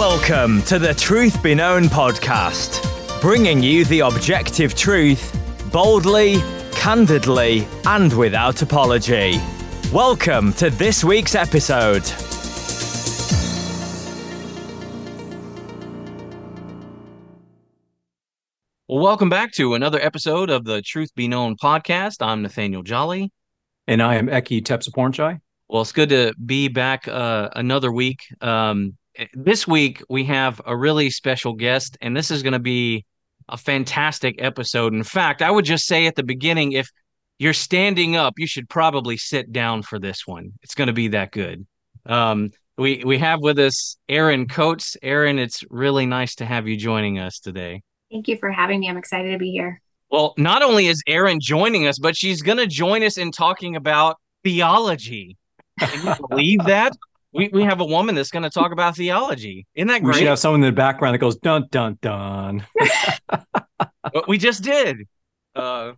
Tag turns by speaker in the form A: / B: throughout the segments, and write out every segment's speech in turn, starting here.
A: Welcome to the Truth Be Known podcast, bringing you the objective truth boldly, candidly, and without apology. Welcome to this week's episode.
B: Well, welcome back to another episode of the Truth Be Known podcast. I'm Nathaniel Jolly.
C: And I am Ekkie Tepsapornchai.
B: Well, it's good to be back uh, another week. Um, this week, we have a really special guest, and this is going to be a fantastic episode. In fact, I would just say at the beginning if you're standing up, you should probably sit down for this one. It's going to be that good. Um, we, we have with us Erin Coates. Erin, it's really nice to have you joining us today.
D: Thank you for having me. I'm excited to be here.
B: Well, not only is Erin joining us, but she's going to join us in talking about theology. Can you believe that? We, we have a woman that's going to talk about theology. Isn't that great?
C: We should have someone in the background that goes dun dun dun.
B: But we just did. Uh,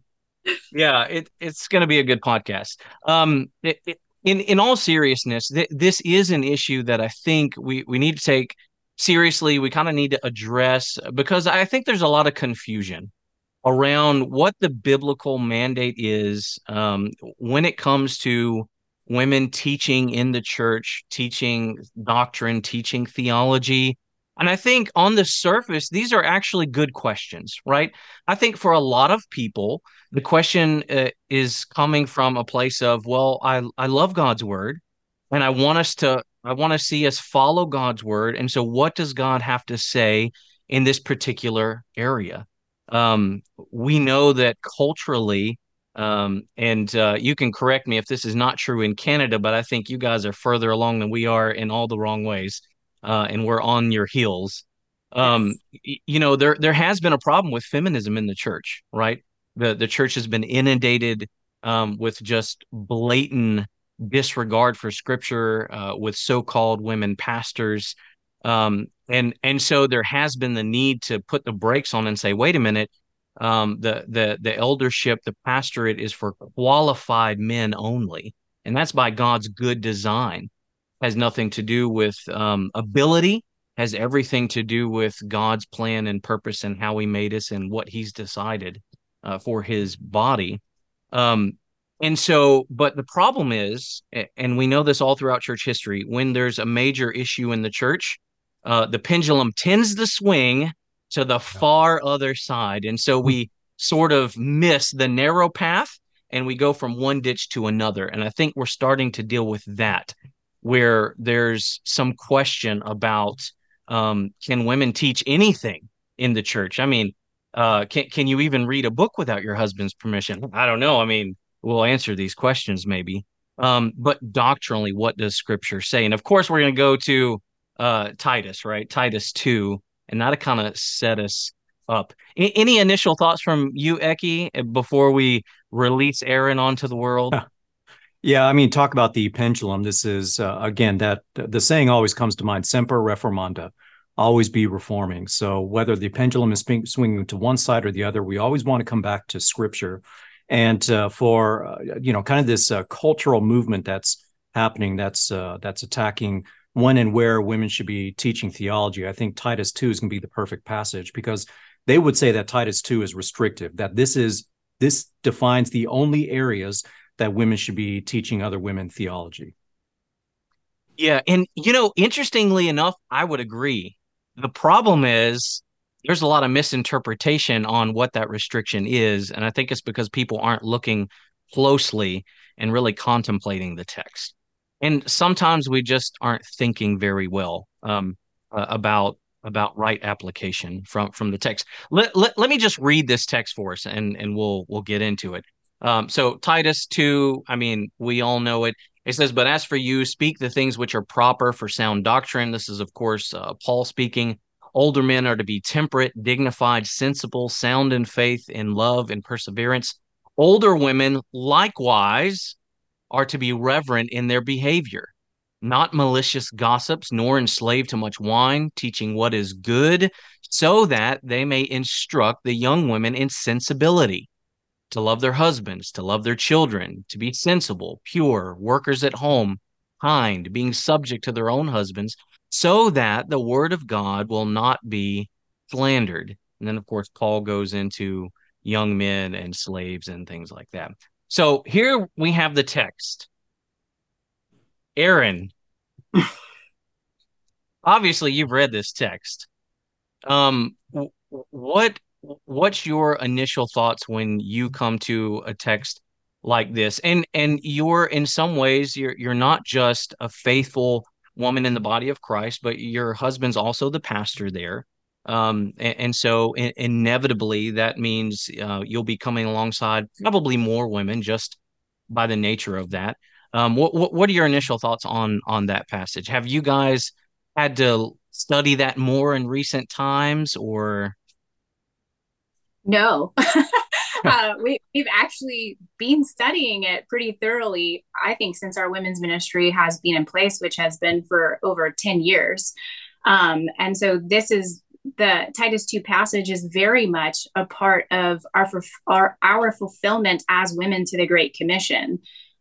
B: yeah, it, it's going to be a good podcast. Um, it, it, in in all seriousness, th- this is an issue that I think we we need to take seriously. We kind of need to address because I think there's a lot of confusion around what the biblical mandate is um, when it comes to women teaching in the church, teaching doctrine, teaching theology. And I think on the surface, these are actually good questions, right? I think for a lot of people, the question uh, is coming from a place of, well, I, I love God's word and I want us to, I want to see us follow God's word. And so, what does God have to say in this particular area? Um, we know that culturally, um, and uh, you can correct me if this is not true in Canada, but I think you guys are further along than we are in all the wrong ways, uh, and we're on your heels. Um, yes. you know, there there has been a problem with feminism in the church, right? The the church has been inundated um, with just blatant disregard for scripture, uh, with so-called women pastors, um, and and so there has been the need to put the brakes on and say, wait a minute um, the the the eldership, the pastorate is for qualified men only, and that's by God's good design. Has nothing to do with um, ability. Has everything to do with God's plan and purpose and how He made us and what He's decided uh, for His body. Um, and so, but the problem is, and we know this all throughout church history, when there's a major issue in the church, uh, the pendulum tends to swing to the far other side. And so we sort of miss the narrow path and we go from one ditch to another. And I think we're starting to deal with that, where there's some question about um, can women teach anything in the church? I mean, uh, can can you even read a book without your husband's permission? I don't know. I mean, we'll answer these questions maybe. Um, but doctrinally, what does Scripture say? And of course, we're going to go to uh, Titus, right? Titus two, and that'll kind of set us up. A- any initial thoughts from you, Ekkie, before we release Erin onto the world?
C: Yeah, I mean, talk about the pendulum. This is uh, again that the saying always comes to mind: "Semper reformanda," always be reforming. So whether the pendulum is swinging to one side or the other, we always want to come back to Scripture. And uh, for uh, you know, kind of this uh, cultural movement that's happening, that's uh, that's attacking when and where women should be teaching theology, I think Titus 2 is going to be the perfect passage because they would say that Titus 2 is restrictive, that this is this defines the only areas that women should be teaching other women theology.
B: Yeah, and you know, interestingly enough, I would agree. The problem is there's a lot of misinterpretation on what that restriction is, and I think it's because people aren't looking closely and really contemplating the text and sometimes we just aren't thinking very well um, uh, about about right application from from the text. Let, let, let me just read this text for us, and and we'll we'll get into it. Um, so Titus two, I mean, we all know it. It says, "But as for you, speak the things which are proper for sound doctrine." This is, of course, uh, Paul speaking. Older men are to be temperate, dignified, sensible, sound in faith, in love, and perseverance. Older women, likewise, are to be reverent in their behavior, not malicious gossips, nor enslaved to much wine, teaching what is good, so that they may instruct the young women in sensibility, to love their husbands, to love their children, to be sensible, pure, workers at home, kind, being subject to their own husbands, so that the word of God will not be slandered. And then, of course, Paul goes into young men and slaves and things like that. So here we have the text. Erin, obviously you've read this text. Um, what what's your initial thoughts when you come to a text like this? And and you're in some ways you're you're not just a faithful woman in the body of Christ, but your husband's also the pastor there. Um, and, and so in, inevitably that means uh, you'll be coming alongside probably more women just by the nature of that. Um, what, what what are your initial thoughts on on that passage? Have you guys had to study that more in recent times, or
D: no? uh, we, we've actually been studying it pretty thoroughly. I think since our women's ministry has been in place, which has been for over ten years, um, and so this is the Titus 2 passage is very much a part of our, our, our fulfillment as women to the Great Commission.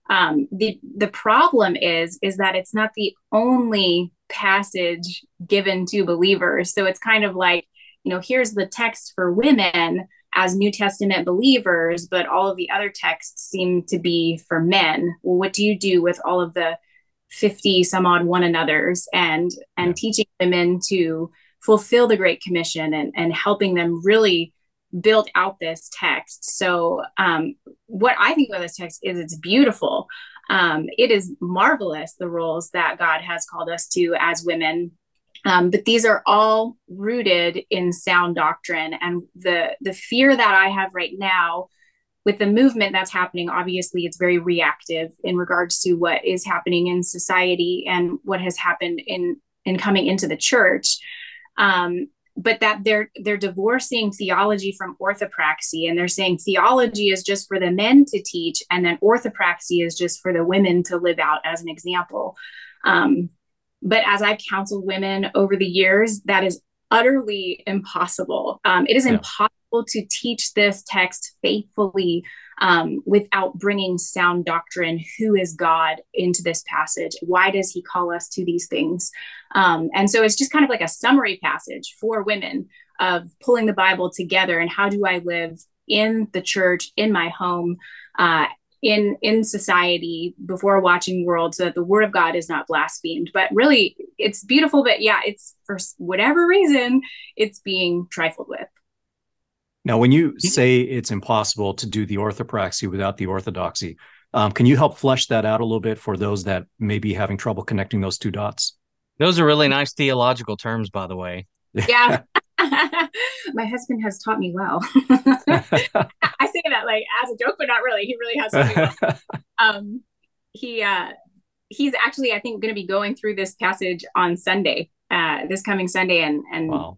D: Um, the the problem is is that it's not the only passage given to believers. So it's kind of like, you know, here's the text for women as New Testament believers, but all of the other texts seem to be for men. Well, what do you do with all of the 50 some odd one another's and and yeah. teaching women to fulfill the Great Commission and, and helping them really build out this text. So, um, what I think about this text is it's beautiful. Um, it is marvelous the roles that God has called us to as women. Um, but these are all rooted in sound doctrine, and the the fear that I have right now with the movement that's happening obviously it's very reactive in regards to what is happening in society and what has happened in in coming into the church um, but that they're they're divorcing theology from orthopraxy and they're saying theology is just for the men to teach and then orthopraxy is just for the women to live out as an example um, but as i've counseled women over the years that is utterly impossible um, it is yeah. impossible to teach this text faithfully um, without bringing sound doctrine who is god into this passage? Why does he call us to these things? Um, and so it's just kind of like a summary passage for women of pulling the bible together and how do i live in the church in my home uh, in in society before watching world so that the word of god is not blasphemed. But really it's beautiful but yeah it's for whatever reason it's being trifled with
C: now, when you say it's impossible to do the orthopraxy without the orthodoxy, um, can you help flesh that out a little bit for those that may be having trouble connecting those two dots?
B: Those are really nice theological terms, by the way.
D: Yeah. My husband has taught me well. I say that like as a joke, but not really. He really has taught me well. Um, he uh, he's actually, I think, going to be going through this passage on Sunday, uh, this coming Sunday, and and wow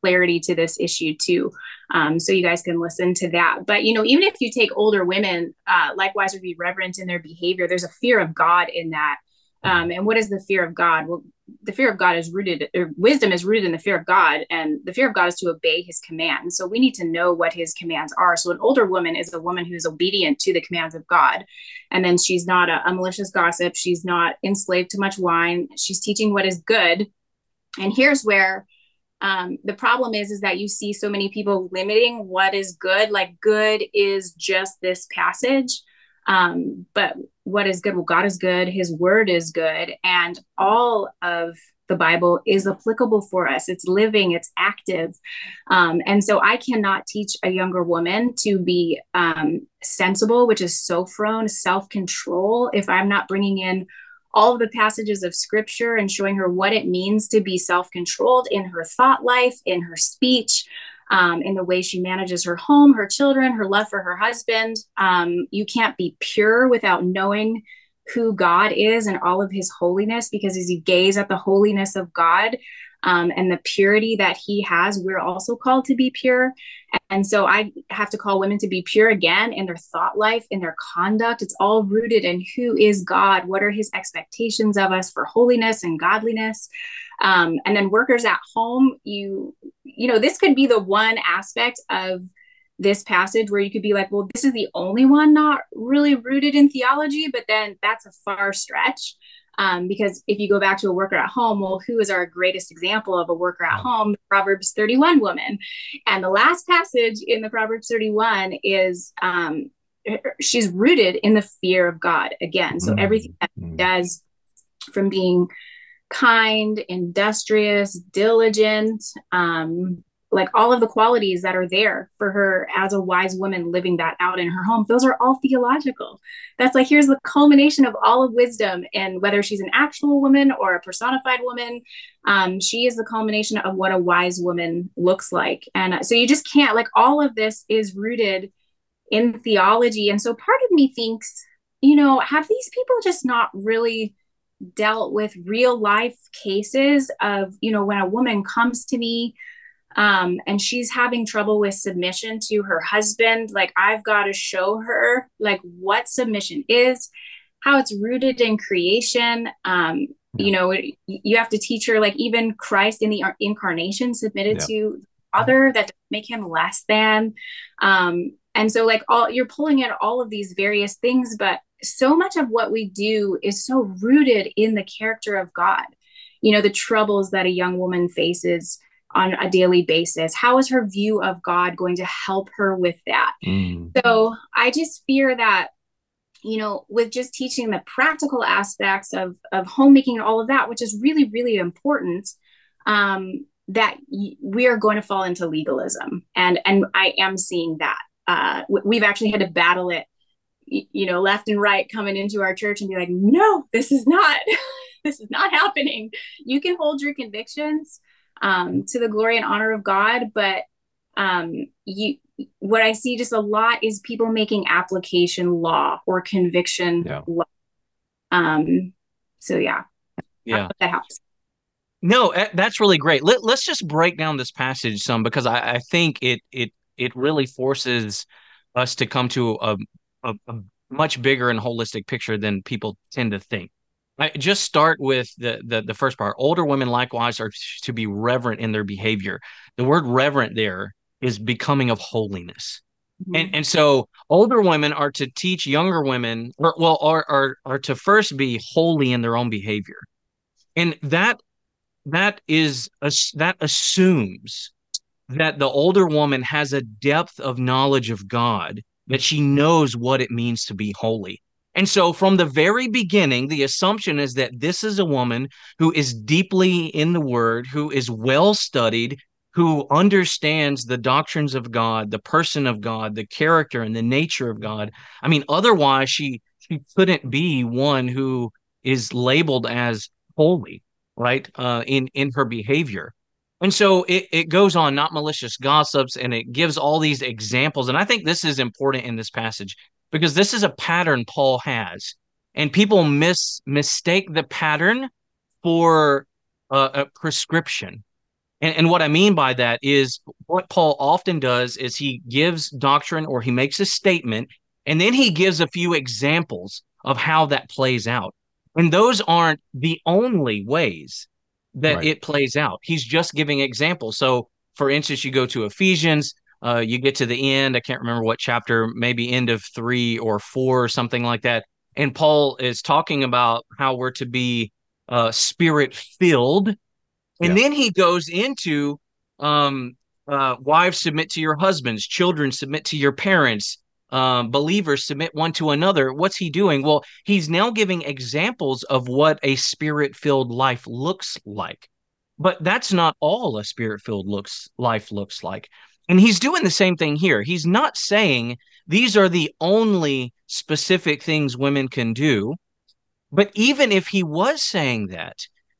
D: clarity to this issue too. Um, so you guys can listen to that. But you know, even if you take older women, uh, likewise would be reverent in their behavior. There's a fear of God in that. Um, and what is the fear of God? Well, the fear of God is rooted, or wisdom is rooted in the fear of God, and the fear of God is to obey His commands. So we need to know what His commands are. So an older woman is a woman who is obedient to the commands of God, and then she's not a, a malicious gossip. She's not enslaved to much wine. She's teaching what is good. And here's where um, the problem is is that you see so many people limiting what is good like good is just this passage um, but what is good well god is good his word is good and all of the bible is applicable for us. It's living it's active. Um, and so i cannot teach a younger woman to be um, sensible which is sophron self-control if i'm not bringing in all of the passages of scripture and showing her what it means to be self controlled in her thought life, in her speech, um, in the way she manages her home, her children, her love for her husband. Um, you can't be pure without knowing who God is and all of his holiness, because as you gaze at the holiness of God, um, and the purity that he has, we're also called to be pure. And so I have to call women to be pure again in their thought life, in their conduct. It's all rooted in who is God, what are his expectations of us for holiness and godliness. Um, and then workers at home, you, you know, this could be the one aspect of this passage where you could be like, well, this is the only one not really rooted in theology, but then that's a far stretch Um, because if you go back to a worker at home, well, who is our greatest example of a worker at home? Proverbs 31 woman. And the last passage in the Proverbs 31 is um, she's rooted in the fear of God again. So mm-hmm. everything that she mm-hmm. does from being kind, industrious, diligent, um, like all of the qualities that are there for her as a wise woman living that out in her home those are all theological. That's like here's the culmination of all of wisdom and whether she's an actual woman or a personified woman um, she is the culmination of what a wise woman looks like. And so you just can't like all of this is rooted in theology. And so part of me thinks you know have these people just not really dealt with real life cases of you know when a woman comes to me um, and she's having trouble with submission to her husband like i've got to show her like what submission is how it's rooted in creation um, yeah. you know you have to teach her like even christ in the incarnation submitted yeah. to other that make him less than um, and so like all you're pulling at all of these various things but so much of what we do is so rooted in the character of god you know the troubles that a young woman faces on a daily basis? How is her view of God going to help her with that? Mm. So I just fear that, you know, with just teaching the practical aspects of, of homemaking and all of that, which is really, really important, um, that we are going to fall into legalism. And, and I am seeing that. Uh, we've actually had to battle it, you know, left and right coming into our church and be like, no, this is not, this is not happening. You can hold your convictions um, to the glory and honor of God. But um, you, what I see just a lot is people making application law or conviction yeah. law. Um, so yeah,
B: yeah,
D: that helps.
B: No, eh, that's really great. Let, us just break down this passage some because I, I, think it it it really forces us to come to a, a, a much bigger and holistic picture than people tend to think. I just start with the, the the first part. Older women likewise are to be reverent in their behavior. The word reverent there is becoming of holiness. Mm-hmm. And and so older women are to teach younger women or well are, are are to first be holy in their own behavior. And that that is that assumes that the older woman has a depth of knowledge of God that she knows what it means to be holy and so, from the very beginning, the assumption is that this is a woman who is deeply in the word, who is well studied, who understands the doctrines of God, the person of God, the character and the nature of God. I mean, otherwise, she, she couldn't be one who is labeled as holy, right? Uh, in, in her behavior. And so it, it goes on, not malicious gossips, and it gives all these examples. And I think this is important in this passage because this is a pattern Paul has, and people miss mistake the pattern for uh, a prescription. And, and what I mean by that is what Paul often does is he gives doctrine or he makes a statement, and then he gives a few examples of how that plays out. And those aren't the only ways that right. it plays out. He's just giving examples. So, for instance, you go to Ephesians, uh, you get to the end. I can't remember what chapter, maybe end of three or four or something like that. And Paul is talking about how we're to be uh, spirit filled. And yeah. then he goes into um, uh, wives submit to your husbands, children submit to your parents, um, believers submit one to another. What's he doing? Well, he's now giving examples of what a spirit filled life looks like. But that's not all a spirit filled looks life looks like. And he's doing the same thing here. He's not saying these are the only specific things women can do. But even if he was saying that,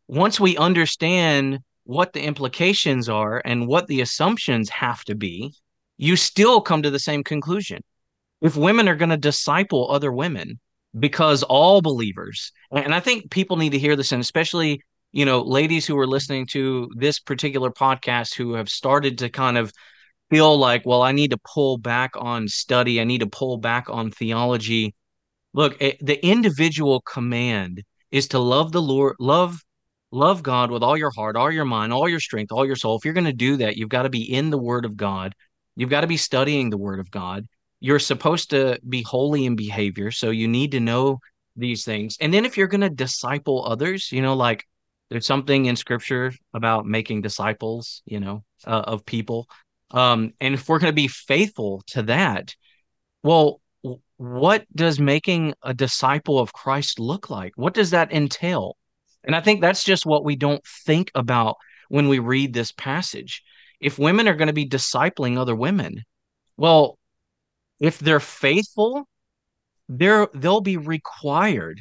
B: once we understand what the implications are and what the assumptions have to be, you still come to the same conclusion. If women are going to disciple other women, because all believers, and I think people need to hear this, and especially, you know, ladies who are listening to this particular podcast who have started to kind of feel like, well, I need to pull back on study, I need to pull back on theology. Look, it, the individual command is to love the Lord, love love God with all your heart, all your mind, all your strength, all your soul. If you're going to do that, you've got to be in the word of God. You've got to be studying the word of God. You're supposed to be holy in behavior, so you need to know these things. And then if you're going to disciple others, you know, like there's something in scripture about making disciples, you know, uh, of people. Um, and if we're going to be faithful to that, well, what does making a disciple of Christ look like? What does that entail? And I think that's just what we don't think about when we read this passage. If women are going to be discipling other women, well, if they're faithful, they're they'll be required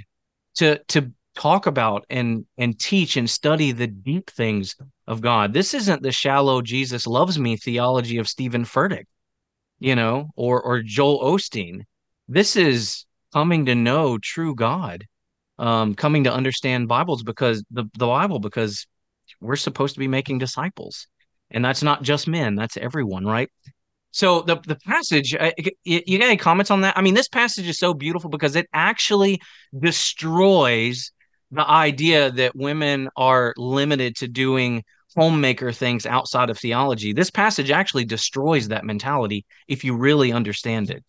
B: to to talk about and and teach and study the deep things of God. This isn't the shallow Jesus loves me theology of Stephen Furtick, you know, or or Joel Osteen. This is coming to know true God, um, coming to understand Bibles because the the Bible because we're supposed to be making disciples, and that's not just men; that's everyone, right? So the the passage, uh, you, you got any comments on that? I mean, this passage is so beautiful because it actually destroys the idea that women are limited to doing homemaker things outside of theology. This passage actually destroys that mentality if you really understand it.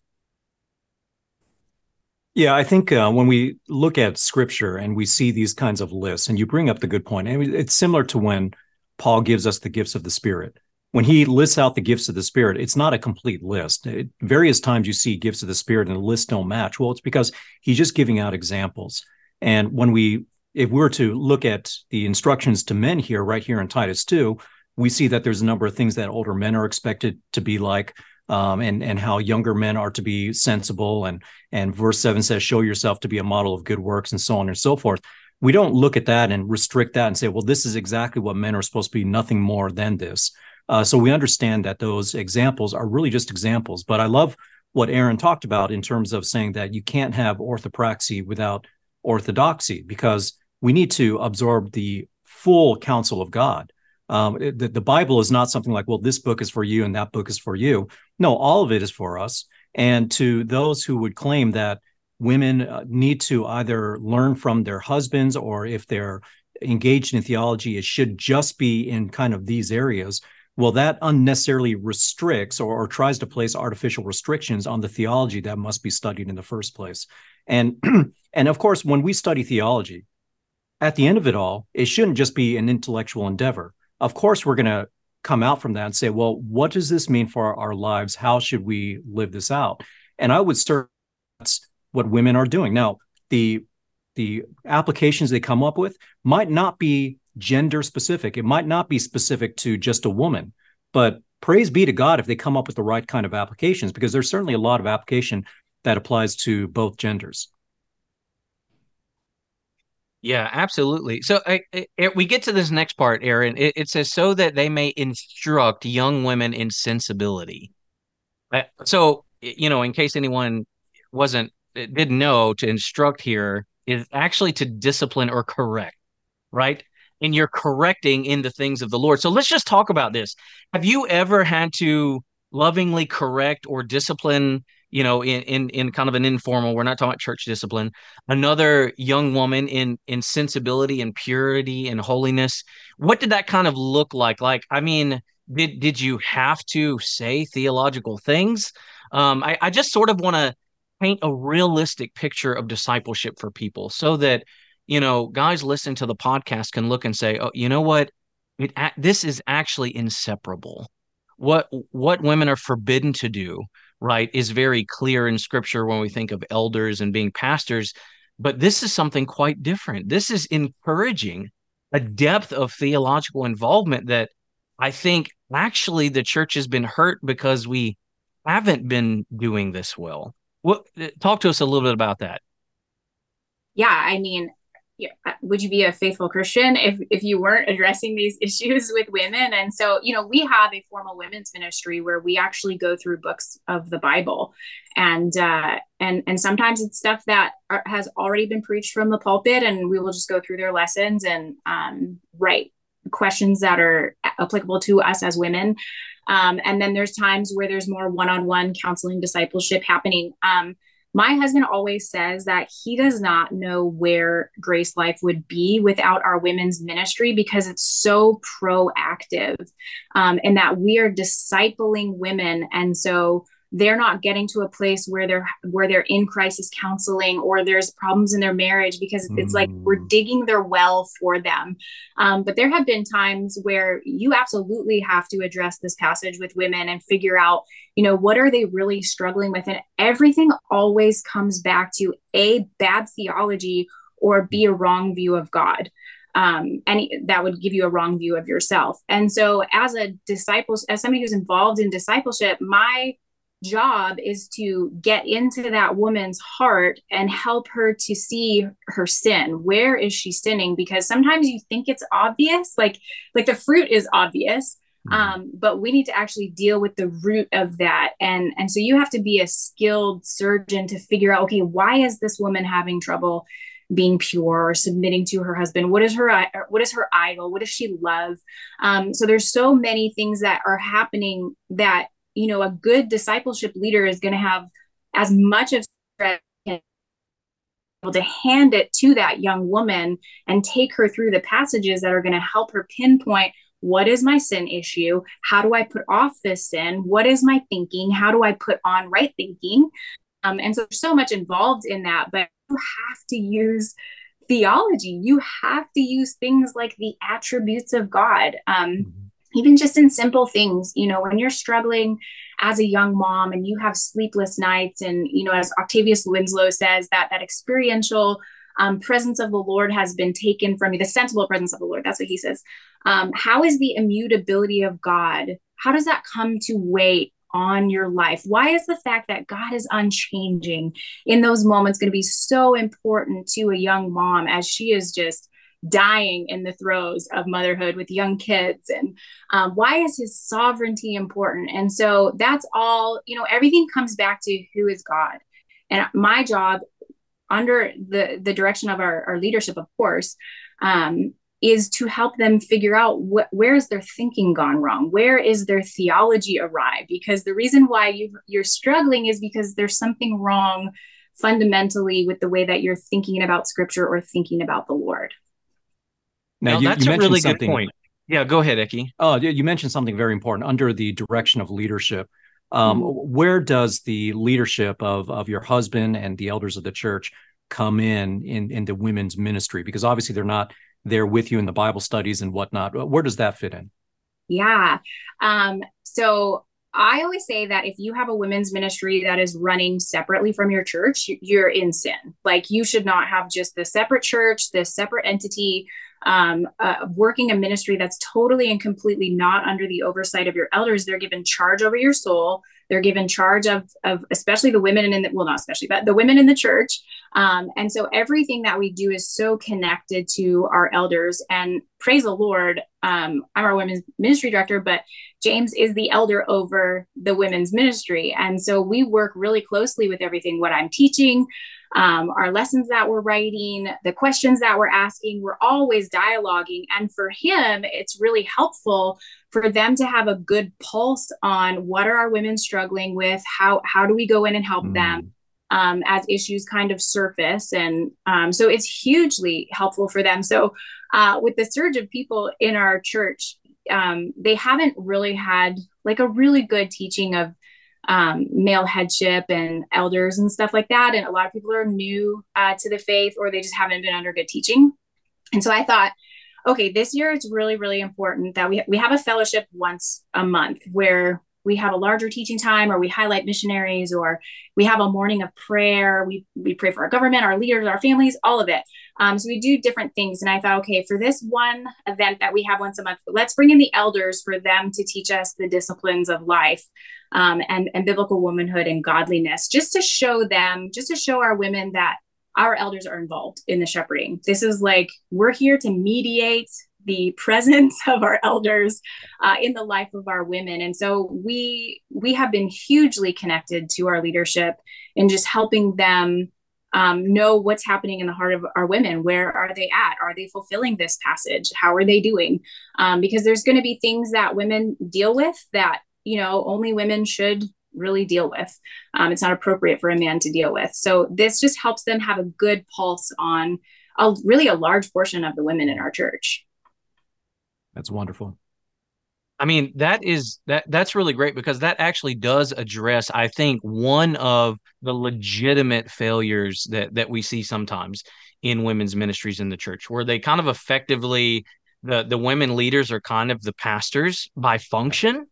C: Yeah, I think uh, when we look at scripture and we see these kinds of lists, and you bring up the good point, and it's similar to when Paul gives us the gifts of the Spirit when he lists out the gifts of the spirit it's not a complete list various times you see gifts of the spirit and the lists don't match well it's because he's just giving out examples and when we if we were to look at the instructions to men here right here in titus 2 we see that there's a number of things that older men are expected to be like um, and and how younger men are to be sensible. And and verse 7 says show yourself to be a model of good works and so on and so forth. We don't look at that and restrict that and say well this is exactly what men are supposed to be nothing more than this. Uh, so we understand that those examples are really just examples. But I love what Erin talked about in terms of saying that you can't have orthopraxy without orthodoxy because we need to absorb the full counsel of God. Um, the, the Bible is not something like, well, this book is for you and that book is for you. No, all of it is for us. And to those who would claim that women uh, need to either learn from their husbands or if they're engaged in theology, it should just be in kind of these areas well, that unnecessarily restricts or, or, tries to place artificial restrictions on the theology that must be studied in the first place. And and of course, when we study theology, at the end of it all, it shouldn't just be an intellectual endeavor. Of course, we're going to come out from that and say, well, what does this mean for our, lives? How should we live this out? And I would start that's what women are doing now. The the applications they come up with might not be gender specific. It might not be specific to just a woman, but praise be to God if they come up with the right kind of applications, because there's certainly a lot of application that applies to both genders.
B: Yeah, absolutely. So I, I, we get to this next part, Erin. It, it, says so that they may instruct young women in sensibility. Uh, so you know, in case anyone wasn't didn't know, to instruct here is actually to discipline or correct, right? and you're correcting in the things of the Lord. So let's just talk about this. Have you ever had to lovingly correct or discipline, you know, in in in kind of an informal, we're not talking about church discipline, another young woman in in sensibility and purity and holiness? What did that kind of look like? Like, I mean, did did you have to say theological things? Um, I, I just sort of want to paint a realistic picture of discipleship for people so that you know, guys listen to the podcast can look and say, "Oh, you know what? It, this is actually inseparable." What what women are forbidden to do, right, is very clear in Scripture when we think of elders and being pastors. But this is something quite different. This is encouraging a depth of theological involvement that I think actually the church has been hurt because we haven't been doing this well. What uh, talk to us a little bit about that?
D: Yeah, I mean, uh, would you be a faithful Christian if if you weren't addressing these issues with women? And so, you know, we have a formal women's ministry where we actually go through books of the Bible, and uh, and and sometimes it's stuff that are, has already been preached from the pulpit, and we will just go through their lessons and um, write questions that are applicable to us as women. Um, and then there's times where there's more one-on-one counseling discipleship happening. Um, my husband always says that he does not know where Grace Life would be without our women's ministry because it's so proactive um, and that we are discipling women. And so they're not getting to a place where they're where they're in crisis counseling or there's problems in their marriage because it's mm. like we're mm. digging their well for them um, but there have been times where you absolutely have to address this passage with women and figure out you know what are they really struggling with and everything always comes back to a bad theology or b a wrong view of god um, and that would give you a wrong view of yourself and so as a disciple as somebody who's involved in discipleship my job is to get into that woman's heart and help her to see her sin. Where is she sinning? Because sometimes you think it's obvious like like the fruit is obvious mm-hmm. um, but we need to actually deal with the root of that. And and so you have to be a skilled surgeon to figure out okay why is this woman having trouble being pure or submitting to her husband? What is her what is her idol? What does she love? Um, so there's so many things that are happening that you know a good discipleship leader is going to have as much of able to hand it to that young woman and take her through the passages that are going to help her pinpoint what is my sin issue? How do i put off this sin? What is my thinking? How do i put on right thinking? Um, and so there's so much involved in that but you have to use theology. You have to use things like the attributes of god. Um, mm-hmm even just in simple things you know when you're struggling as a young mom and you have sleepless nights and you know as octavius winslow says that that experiential um, presence of the lord has been taken from you the sensible presence of the lord that's what he says. Um, how is the immutability of god how does that come to weight on your life? Why is the fact that god is unchanging in those moments going to be so important to a young mom as she is just dying in the throes of motherhood with young kids and um, why is his sovereignty important? And so that's all you know everything comes back to who is god. And my job under the the direction of our, our leadership of course um, is to help them figure out wh- where is their thinking gone wrong? Where is their theology awry because the reason why you you're struggling is because there's something wrong fundamentally with the way that you're thinking about scripture or thinking about the lord
B: now, now you, that's you a really good point. Yeah, go ahead, Ekkie.
C: Oh, you mentioned something very important under the direction of leadership. Um, mm-hmm. Where does the leadership of of your husband and the elders of the church come in in into women's ministry? Because obviously they're not there with you in the Bible studies and whatnot. Where does that fit in?
D: Yeah. Um, so I always say that if you have a women's ministry that is running separately from your church, you're in sin. Like you should not have just the separate church, this separate entity um, uh, working a ministry that's totally and completely not under the oversight of your elders. They're given charge over your soul. They're given charge of, of especially the women in the, well, not especially, but the women in the church. Um, and so everything that we do is so connected to our elders. And praise the Lord, um, I'm our women's ministry director, but James is the elder over the women's ministry. And so we work really closely with everything, what I'm teaching, um, our lessons that we're writing, the questions that we're asking, we're always dialoguing. And for him, it's really helpful for them to have a good pulse on what are our women struggling with, how how do we go in and help mm. them um, as issues kind of surface, and um, so it's hugely helpful for them. So uh, with the surge of people in our church, um, they haven't really had like a really good teaching of um, male headship and elders and stuff like that. And a lot of people are new uh, to the faith or they just haven't been under good teaching. And so I thought, okay, this year it's really, really important that we, we have a fellowship once a month where we have a larger teaching time or we highlight missionaries or we have a morning of prayer. We, we pray for our government, our leaders, our families, all of it. Um, so we do different things. And I thought, okay, for this one event that we have once a month, let's bring in the elders for them to teach us the disciplines of life um, and, and biblical womanhood and godliness, just to show them, just to show our women that our elders are involved in the shepherding. This is like, we're here to mediate the presence of our elders uh, in the life of our women and so we we have been hugely connected to our leadership and just helping them um, know what's happening in the heart of our women. Where are they at? Are they fulfilling this passage? How are they doing? Um, because there's going to be things that women deal with that you know only women should really deal with. Um, it's not appropriate for a man to deal with. So this just helps them have a good pulse on a really a large portion of the women in our church.
C: That's wonderful.
B: I mean, that is that that's really great because that actually does address, I think, one of the legitimate failures that that we see sometimes in women's ministries in the church, where they kind of effectively the the women leaders are kind of the pastors by function,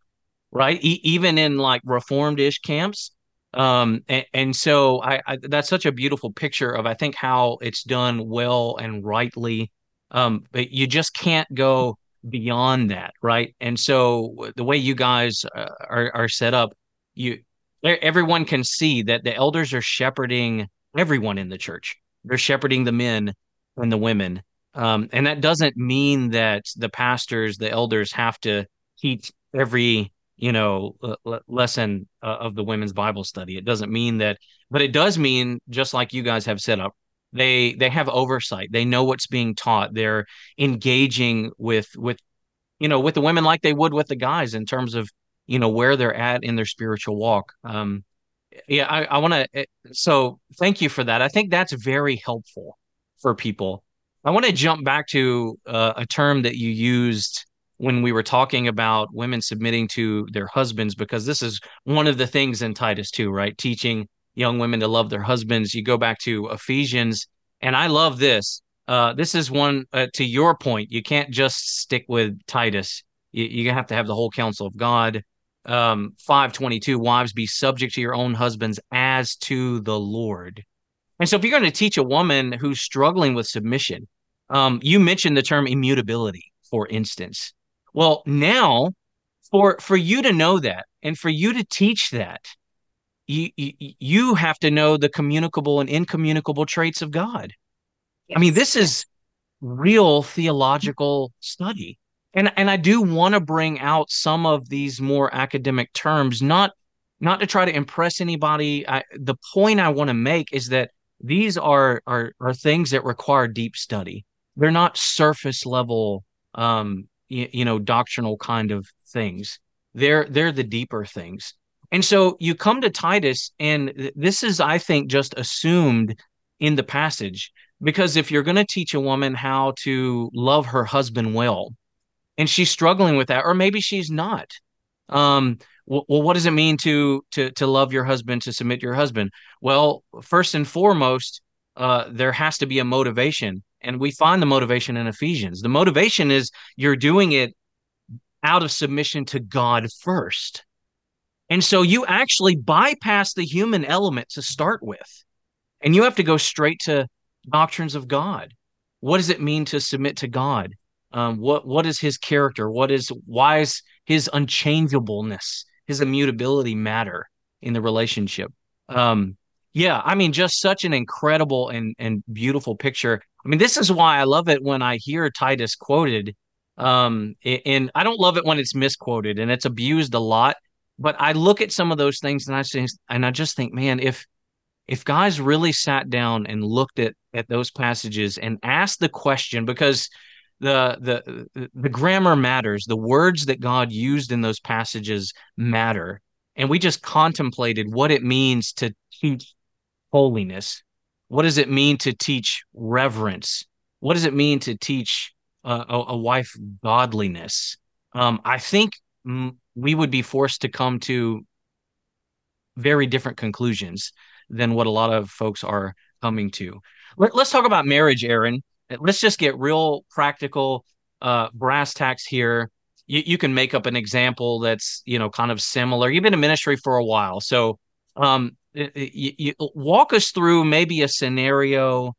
B: right? E- even in like reformed-ish camps. Um, and, and so I, I that's such a beautiful picture of I think how it's done well and rightly. Um, but you just can't go beyond that, right? And so the way you guys uh, are are set up, you everyone can see that the elders are shepherding everyone in the church. They're shepherding the men and the women. Um, and that doesn't mean that the pastors, the elders have to teach every, you know, lesson uh, of the women's Bible study. It doesn't mean that, but it does mean just like you guys have set up, they they have oversight. They know what's being taught. They're engaging with with you know with the women like they would with the guys in terms of you know where they're at in their spiritual walk. Um yeah i, I want to eh, so thank you for that. I think that's very helpful for people. I want to jump back to uh, a term that you used when we were talking about women submitting to their husbands because this is one of the things in titus 2 right? Teaching young women to love their husbands. You go back to Ephesians, and I love this. Uh, this is one uh, to your point. You can't just stick with Titus. You, you have to have the whole counsel of God. Um, 522 Wives, be subject to your own husbands as to the Lord. And so, if you're going to teach a woman who's struggling with submission, um, you mentioned the term immutability, for instance. Well, now for for you to know that and for you to teach that, you, you, have to know the communicable and incommunicable traits of God. Yes. I mean, this is real theological study. And and I do want to bring out some of these more academic terms, not not to try to impress anybody. I, the point I want to make is that these are are are things that require deep study. They're not surface level, um, you, you know, doctrinal kind of things. They're they're the deeper things. And so you come to Titus, and this is, I think, just assumed in the passage. Because if you're going to teach a woman how to love her husband well, and she's struggling with that, or maybe she's not, um, well, what does it mean to to to love your husband, to submit your husband? Well, first and foremost, uh, there has to be a motivation, and we find the motivation in Ephesians. The motivation is you're doing it out of submission to God first. And so you actually bypass the human element to start with. And you have to go straight to doctrines of God. What does it mean to submit to God? Um, what what is his character? What is why is his unchangeableness, his immutability matter in the relationship? Um, yeah, I mean, just such an incredible and and beautiful picture. I mean, this is why I love it when I hear Titus quoted. Um, and I don't love it when it's misquoted and it's abused a lot but I look at some of those things and I just and I just think, man, if if guys really sat down and looked at at those passages and asked the question, because the the the grammar matters, the words that God used in those passages matter, and we just contemplated what it means to teach holiness. What does it mean to teach reverence? What does it mean to teach uh, a, a wife godliness? Um, I think we would be forced to come to very different conclusions than what a lot of folks are coming to. Let, us talk about marriage, Erin. Let's just get real practical, uh, brass tacks here. You, you can make up an example that's you know kind of similar. You've been in ministry for a while, so um, you, you walk us through maybe a scenario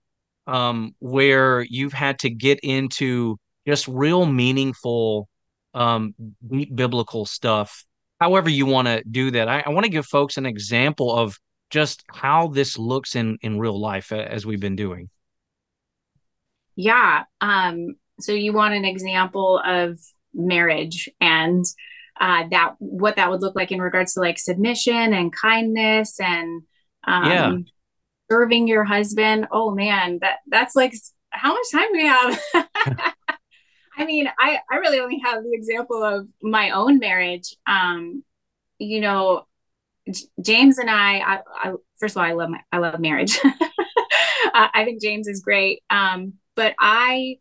B: um, where you've had to get into just real meaningful um, deep biblical stuff. However, you want to do that, I, I want to give folks an example of just how this looks in in real life as we've been doing.
D: Yeah. Um, so you want an example of marriage and uh, that what that would look like in regards to like submission and kindness and um, yeah. serving your husband. Oh man, that that's like how much time we have. I mean, I, I really only have the example of my own marriage. Um, you know, J- James and I, I, I, first of all, I love my, I love marriage. I think James is great. Um, but I,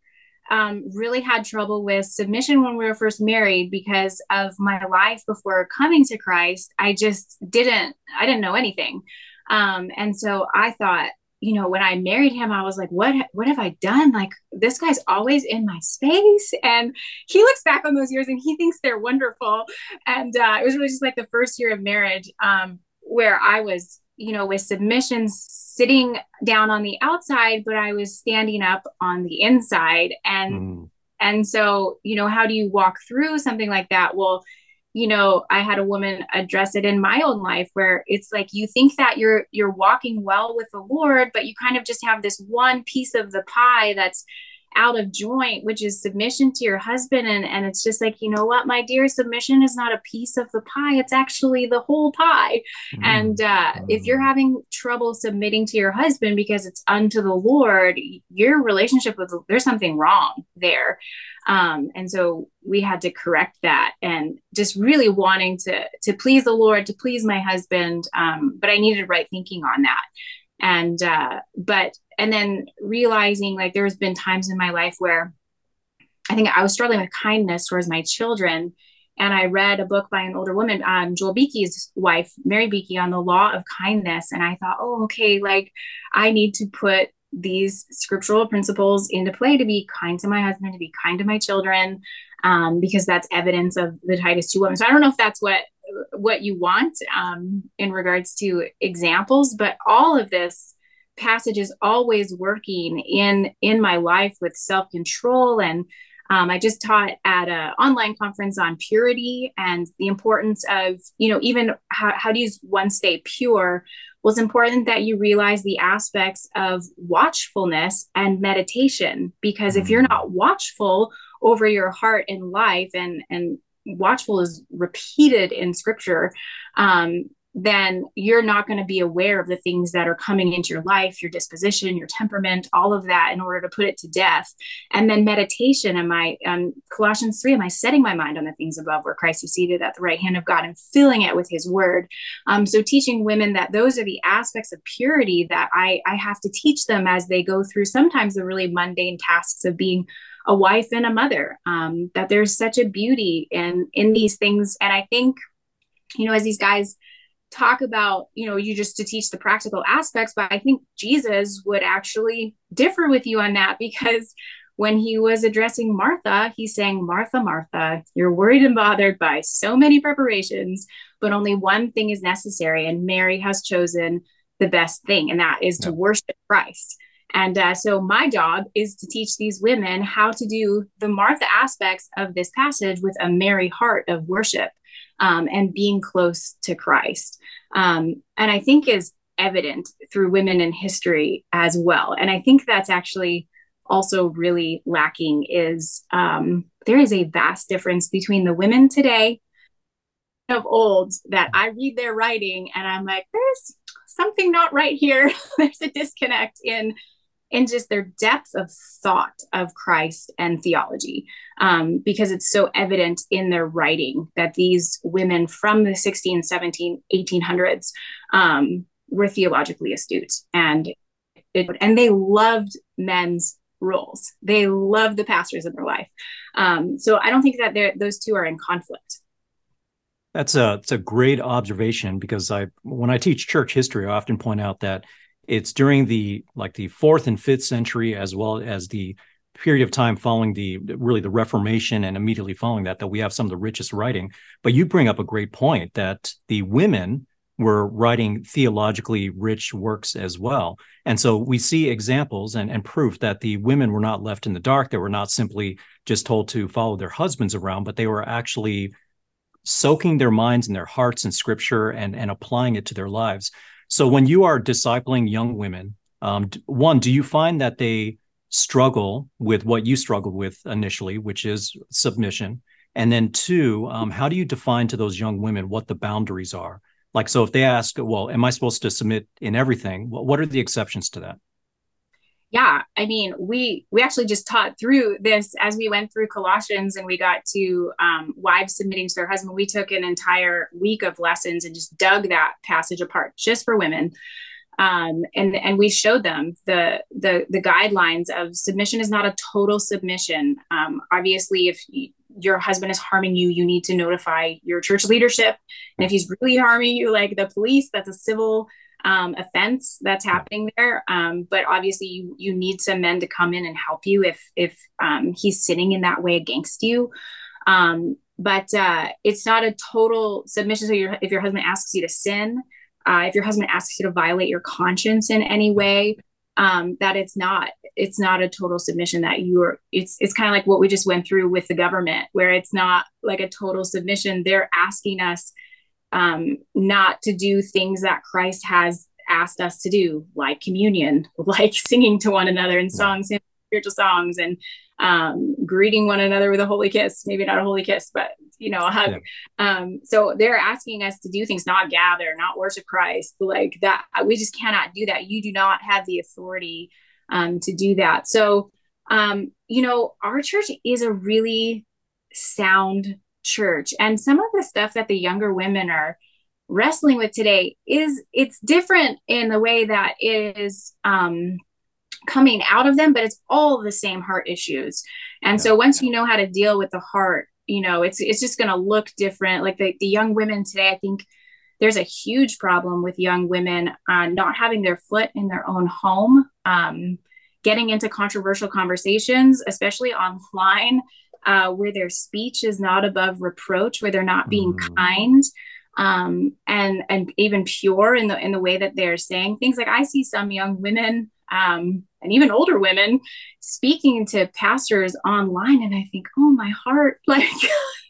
D: um, really had trouble with submission when we were first married because of my life before coming to Christ. I just didn't, I didn't know anything. Um, and so I thought, you know, when I married him, I was like, what, what have I done? Like this guy's always in my space. And he looks back on those years and he thinks they're wonderful. And uh, it was really just like the first year of marriage um, where I was, you know, with submission sitting down on the outside, but I was standing up on the inside. And, mm. and so, you know, how do you walk through something like that? Well, you know i had a woman address it in my own life where it's like you think that you're you're walking well with the lord but you kind of just have this one piece of the pie that's out of joint which is submission to your husband. And and it's just like you know what my dear submission is not a piece of the pie. It's actually the whole pie. Mm-hmm. and uh, mm-hmm. if you're having trouble submitting to your husband because it's unto the lord your relationship with there's something wrong there. Um, and so we had to correct that and just really wanting to to please the lord to please my husband. Um, but i needed right thinking on that and uh, but and then realizing like there's been times in my life where i think i was struggling with kindness towards my children. And i read a book by an older woman um, joel beeke's wife mary beeke on the law of kindness. And i thought oh okay like i need to put these scriptural principles into play to be kind to my husband to be kind to my children um, because that's evidence of the titus 2 woman. So i don't know if that's what what you want um, in regards to examples but all of this passage is always working in in my life with self-control and um, i just taught at an online conference on purity and the importance of you know even how, how do you one stay pure well it's important that you realize the aspects of watchfulness and meditation because if you're mm. not watchful over your heart and life and and watchful is repeated in scripture um, then you're not going to be aware of the things that are coming into your life, your disposition, your temperament, all of that in order to put it to death. And then meditation, am I, um, Colossians 3, am I setting my mind on the things above where Christ is seated at the right hand of God and filling it with his word? Um, so teaching women that those are the aspects of purity that I, I have to teach them as they go through sometimes the really mundane tasks of being a wife and a mother um, that there's such a beauty in in these things. And i think you know as these guys talk about you know you just to teach the practical aspects but i think jesus would actually differ with you on that because when he was addressing martha he's saying martha martha you're worried and bothered by so many preparations but only one thing is necessary and mary has chosen the best thing and that is to worship christ and uh, so my job is to teach these women how to do the Martha aspects of this passage with a merry heart of worship um, and being close to Christ. Um, and I think is evident through women in history as well. And I think that's actually also really lacking is um, there is a vast difference between the women today of old that I read their writing and I'm like, there's something not right here. there's a disconnect in and just their depth of thought of Christ and theology, um, because it's so evident in their writing that these women from the 16, 17, 1800s um, were theologically astute and it, and they loved men's roles. They loved the pastors in their life. Um, so I don't think that those two are in conflict.
C: That's a it's a great observation because I when I teach church history, I often point out that it's during the like the fourth and fifth century as well as the period of time following the really the reformation and immediately following that that we have some of the richest writing. But you bring up a great point that the women were writing theologically rich works as well. And so we see examples and, and proof that the women were not left in the dark. They were not simply just told to follow their husbands around but they were actually soaking their minds and their hearts in scripture and, and applying it to their lives so when you are discipling young women, um, one, do you find that they struggle with what you struggled with initially, which is submission? And then two, um, how do you define to those young women what the boundaries are? Like, so if they ask, well, am I supposed to submit in everything? What are the exceptions to that?
D: Yeah i mean we we actually just taught through this as we went through colossians and we got to um, wives submitting to their husband. We took an entire week of lessons and just dug that passage apart just for women. Um, and and we showed them the the the guidelines of submission is not a total submission. Um, obviously, if you, your husband is harming you, you need to notify your church leadership, and if he's really harming you, like the police, that's a civil um, offense that's happening there. Um, but obviously, you you need some men to come in and help you if if um, he's sitting in that way against you. Um, but uh, it's not a total submission. So your, if your husband asks you to sin, uh, if your husband asks you to violate your conscience in any way, um, that it's not it's not a total submission that you're it's it's kind of like what we just went through with the government where it's not like a total submission they're asking us um, not to do things that christ has asked us to do like communion like singing to one another in songs and spiritual songs and um, greeting one another with a holy kiss. Maybe not a holy kiss but you know a hug. Yeah. um, so they're asking us to do things not gather not worship christ like that. We just cannot do that. You do not have the authority um, to do that. So um, you know our church is a really sound church and some of the stuff that the younger women are wrestling with today is it's different in the way that it is um, coming out of them, but it's all the same heart issues. And yeah. so once you know how to deal with the heart, you know, it's it's just going to look different. Like the, the young women today, I think there's a huge problem with young women uh, not having their foot in their own home, um, getting into controversial conversations, especially online, uh, where their speech is not above reproach, where they're not being mm. kind. Um, and and even pure in the in the way that they're saying things. Like I see some young women um, and even older women speaking to pastors online and i think oh my heart like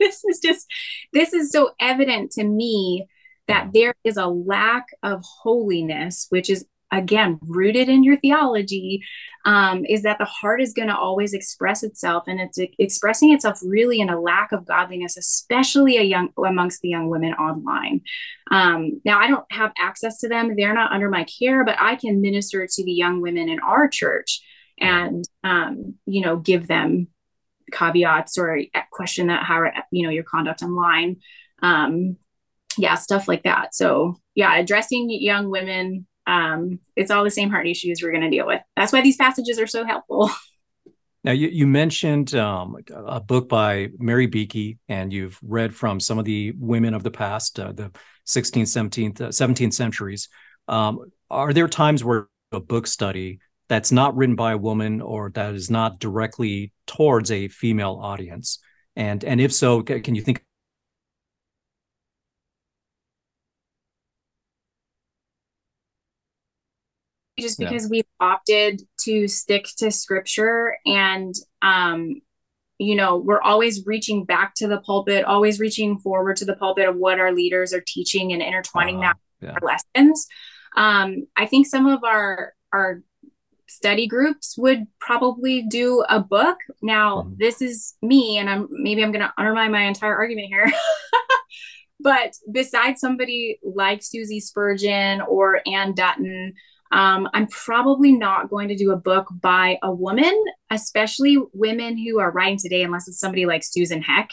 D: this is just this is so evident to me that there is a lack of holiness which is again rooted in your theology um, is that the heart is going to always express itself and it's expressing itself really in a lack of godliness especially a young amongst the young women online. Um, now i don't have access to them. They're not under my care but i can minister to the young women in our church and um, you know give them caveats or question that how you know your conduct online. Um, yeah stuff like that. So yeah addressing young women um, it's all the same heart issues we're going to deal with. That's why these passages are so helpful.
C: Now, you, you mentioned um, a book by Mary Beeke, and you've read from some of the women of the past, uh, the 16th, 17th, uh, 17th centuries. Um, are there times where a book study that's not written by a woman or that is not directly towards a female audience? And and if so, can you think
D: just because yeah. we've opted to stick to scripture and um you know we're always reaching back to the pulpit always reaching forward to the pulpit of what our leaders are teaching and intertwining uh, that yeah. our lessons um i think some of our our study groups would probably do a book now mm-hmm. this is me and i'm maybe i'm going to undermine my entire argument here but besides somebody like susie spurgeon or anne dutton um, I'm probably not going to do a book by a woman, especially women who are writing today, unless it's somebody like Susan Heck.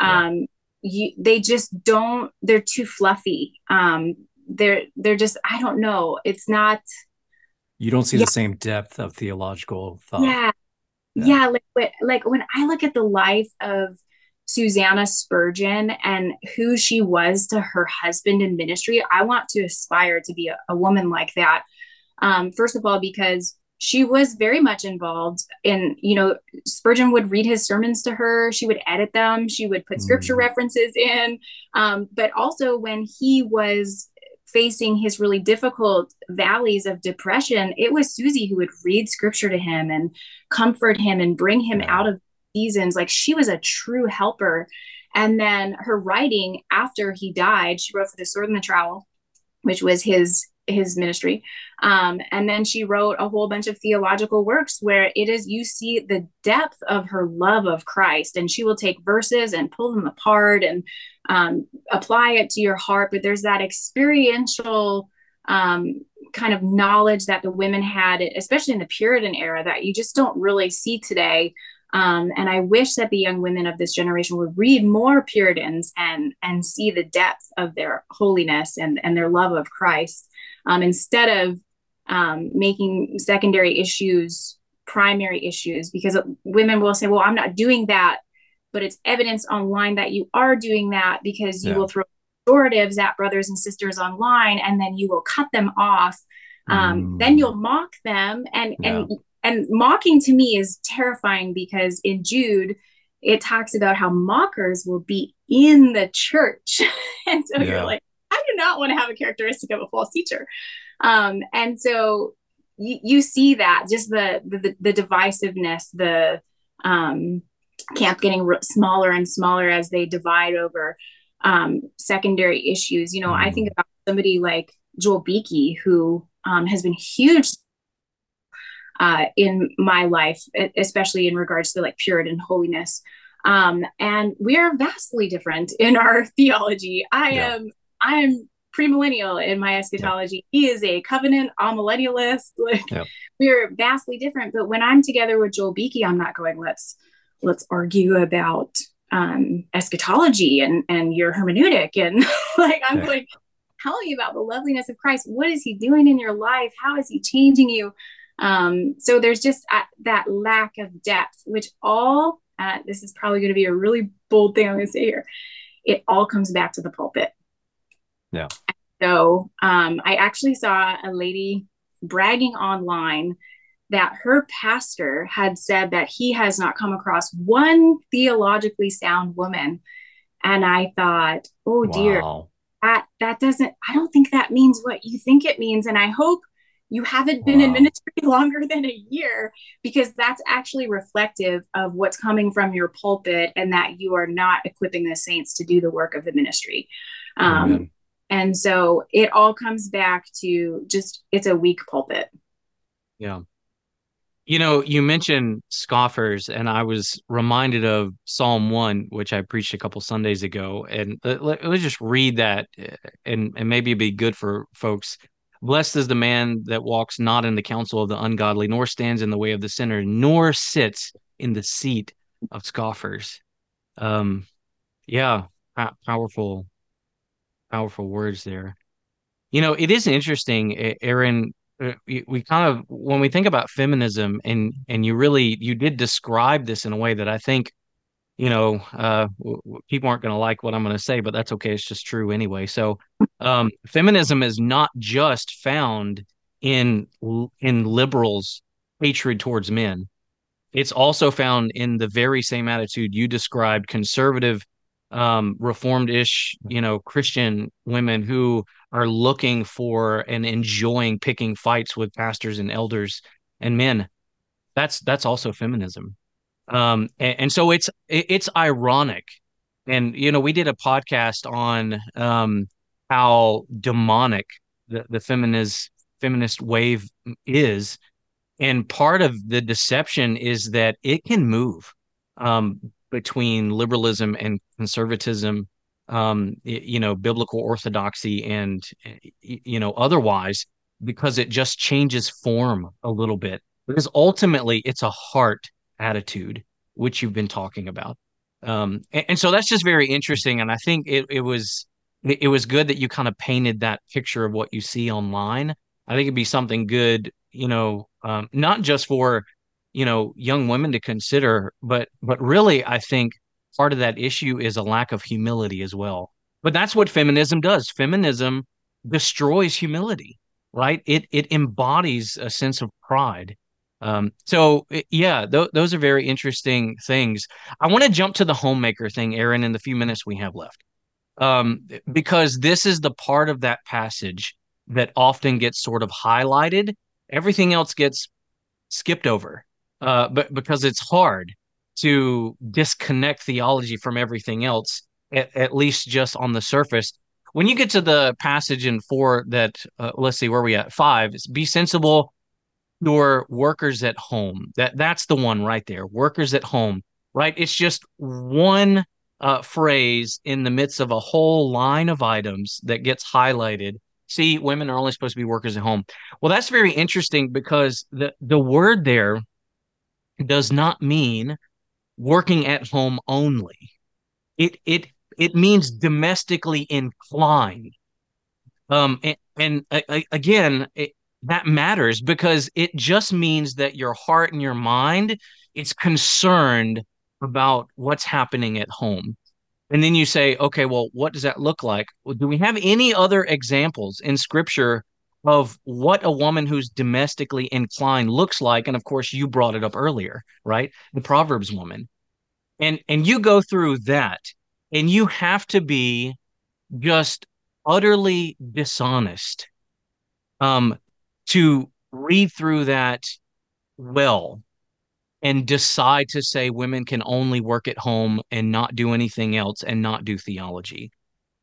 D: Um, yeah. you, they just don't. They're too fluffy. Um, they're they're just. I don't know. It's not.
C: You don't see yeah. the same depth of theological thought.
D: Yeah, yeah. yeah like, like when I look at the life of Susanna Spurgeon and who she was to her husband in ministry, I want to aspire to be a, a woman like that um, first of all, because she was very much involved in, you know, Spurgeon would read his sermons to her. She would edit them. She would put scripture mm. references in. Um, but also when he was facing his really difficult valleys of depression, it was Susie who would read scripture to him and comfort him and bring him out of seasons. Like she was a true helper. And then her writing after he died, she wrote for the Sword and the Trowel, which was his his ministry. Um, and then she wrote a whole bunch of theological works where it is you see the depth of her love of Christ, and she will take verses and pull them apart and um, apply it to your heart. But there's that experiential um, kind of knowledge that the women had, especially in the Puritan era, that you just don't really see today. Um, and I wish that the young women of this generation would read more Puritans and and see the depth of their holiness and and their love of Christ um, instead of um, making secondary issues primary issues because women will say, well, I'm not doing that, but it's evidence online that you are doing that because you yeah. will throw pejoratives at brothers and sisters online and then you will cut them off. Um, mm. Then you'll mock them and yeah. and and mocking to me is terrifying because in Jude it talks about how mockers will be in the church, and so yeah. you're like, I do not want to have a characteristic of a false teacher. Um, and so you, you see that just the, the the divisiveness, the um, camp getting smaller and smaller as they divide over um, secondary issues. You know, mm-hmm. I think about somebody like Joel Beeke, who um, has been huge uh, in my life, especially in regards to like Puritan holiness. Um, and we are vastly different in our theology. I yeah. am I am premillennial in my eschatology. Yeah. He is a covenant amillennialist. Like yeah. we're vastly different. But when I'm together with Joel Beeke, I'm not going, let's let's argue about um, eschatology and and your hermeneutic. And like I'm yeah. going, tell me about the loveliness of Christ. What is he doing in your life? How is he changing you? Um, so there's just uh, that lack of depth, which all uh, this is probably going to be a really bold thing I'm going to say here. It all comes back to the pulpit.
C: Yeah.
D: So um, I actually saw a lady bragging online that her pastor had said that he has not come across one theologically sound woman. And I thought, oh dear, wow. that that doesn't I don't think that means what you think it means. And I hope you haven't been wow. in ministry longer than a year because that's actually reflective of what's coming from your pulpit and that you are not equipping the saints to do the work of the ministry. Um, and so it all comes back to just it's a weak pulpit.
B: Yeah. You know, you mentioned scoffers, and I was reminded of Psalm 1, which I preached a couple Sundays ago. And let, let, us just read that, eh, and, and maybe it'd be good for folks. Blessed is the man that walks not in the counsel of the ungodly, nor stands in the way of the sinner, nor sits in the seat of scoffers. Um, yeah, powerful, powerful words there. You know, it is interesting, Erin. Uh, we, kind of when we think about feminism, and and you really you did describe this in a way that I think, you know, uh, people aren't going to like what I'm going to say, but that's okay. It's just true anyway. So, um, feminism is not just found in in liberals' hatred towards men. It's also found in the very same attitude you described, conservative um, reformed-ish, you know, Christian women who are looking for and enjoying picking fights with pastors and elders and men. That's that's also feminism, um, and, and so it's it's ironic. And you know, we did a podcast on um, how demonic the the feminist feminist wave is, and part of the deception is that it can move um, between liberalism and conservatism, um, you know, biblical orthodoxy and, you know, otherwise, because it just changes form a little bit. Because ultimately, it's a heart attitude, which you've been talking about. Um, and, and, so that's just very interesting. And I think it, it was it was good that you kind of painted that picture of what you see online. I think it'd be something good, you know, um, not just for you know young women to consider but but really i think part of that issue is a lack of humility as well. But that's what feminism does. Feminism destroys humility right? It it embodies a sense of pride. Um, so yeah th- those are very interesting things. I want to jump to the homemaker thing erin in the few minutes we have left. Um, because this is the part of that passage that often gets sort of highlighted. Everything else gets skipped over uh, but because it's hard to disconnect theology from everything else, at, at, least just on the surface. When you get to the passage in four that, uh, let's see, where we at? Five, it's be sensible your workers at home. That That's the one right there, workers at home, right? It's just one uh, phrase in the midst of a whole line of items that gets highlighted. See, women are only supposed to be workers at home. Well, that's very interesting because the, the word there does not mean working at home only. It it it means domestically inclined. Um, and, and again, it, that matters because it just means that your heart and your mind is concerned about what's happening at home. And then you say, okay, well, what does that look like? Well, do we have any other examples in scripture of what a woman who's domestically inclined looks like? And of course, you brought it up earlier, right? The Proverbs woman. And and you go through that and you have to be just utterly dishonest um to read through that well and decide to say women can only work at home and not do anything else and not do theology.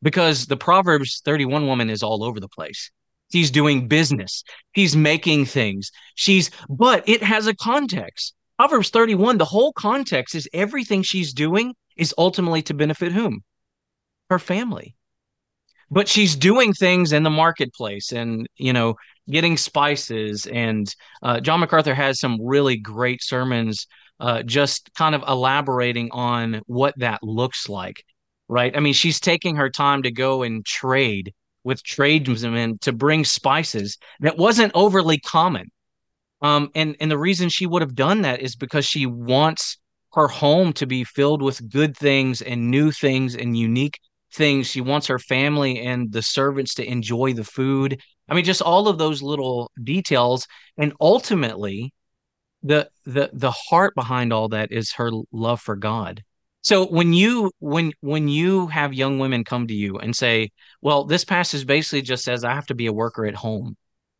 B: Because the Proverbs 31 woman is all over the place. She's doing business. She's making things. She's, but it has a context. Proverbs 31, the whole context is everything she's doing is ultimately to benefit whom? Her family. But she's doing things in the marketplace and, you know, getting spices. And uh, John MacArthur has some really great sermons, uh, just kind of elaborating on what that looks like, right? I mean, she's taking her time to go and trade with tradesmen to bring spices that wasn't overly common. Um, and and the reason she would have done that is because she wants her home to be filled with good things and new things and unique things. She wants her family and the servants to enjoy the food I mean, just all of those little details, and ultimately, the the the heart behind all that is her love for God. So when you when when you have young women come to you and say, "Well, this passage basically just says I have to be a worker at home,"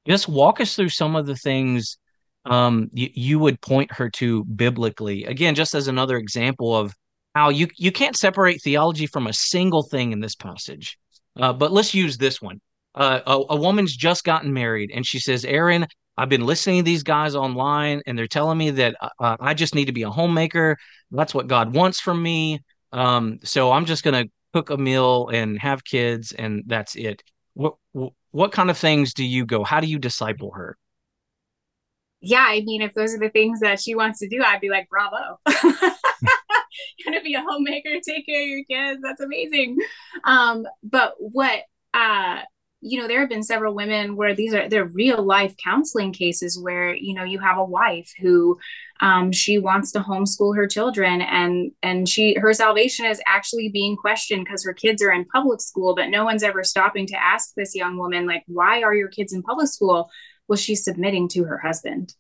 B: just walk us through some of the things um, you, you would point her to biblically. Again, just as another example of how you you can't separate theology from a single thing in this passage. Uh, but let's use this one uh, a, a woman's just gotten married and she says, Erin, I've been listening to these guys online and they're telling me that uh, uh I just need to be a homemaker. That's what God wants from me. Um, so I'm just going to cook a meal and have kids and that's it. What, what kind of things do you go? How do you disciple her?
D: Yeah, I mean, if those are the things that she wants to do, I'd be like, bravo. gonna be a homemaker, take care of your kids. That's amazing. Um, but what uh you know there have been several women where these are they're real life counseling cases where you know you have a wife who um, she wants to homeschool her children and and she her salvation is actually being questioned because her kids are in public school but no one's ever stopping to ask this young woman like why are your kids in public school well she's submitting to her husband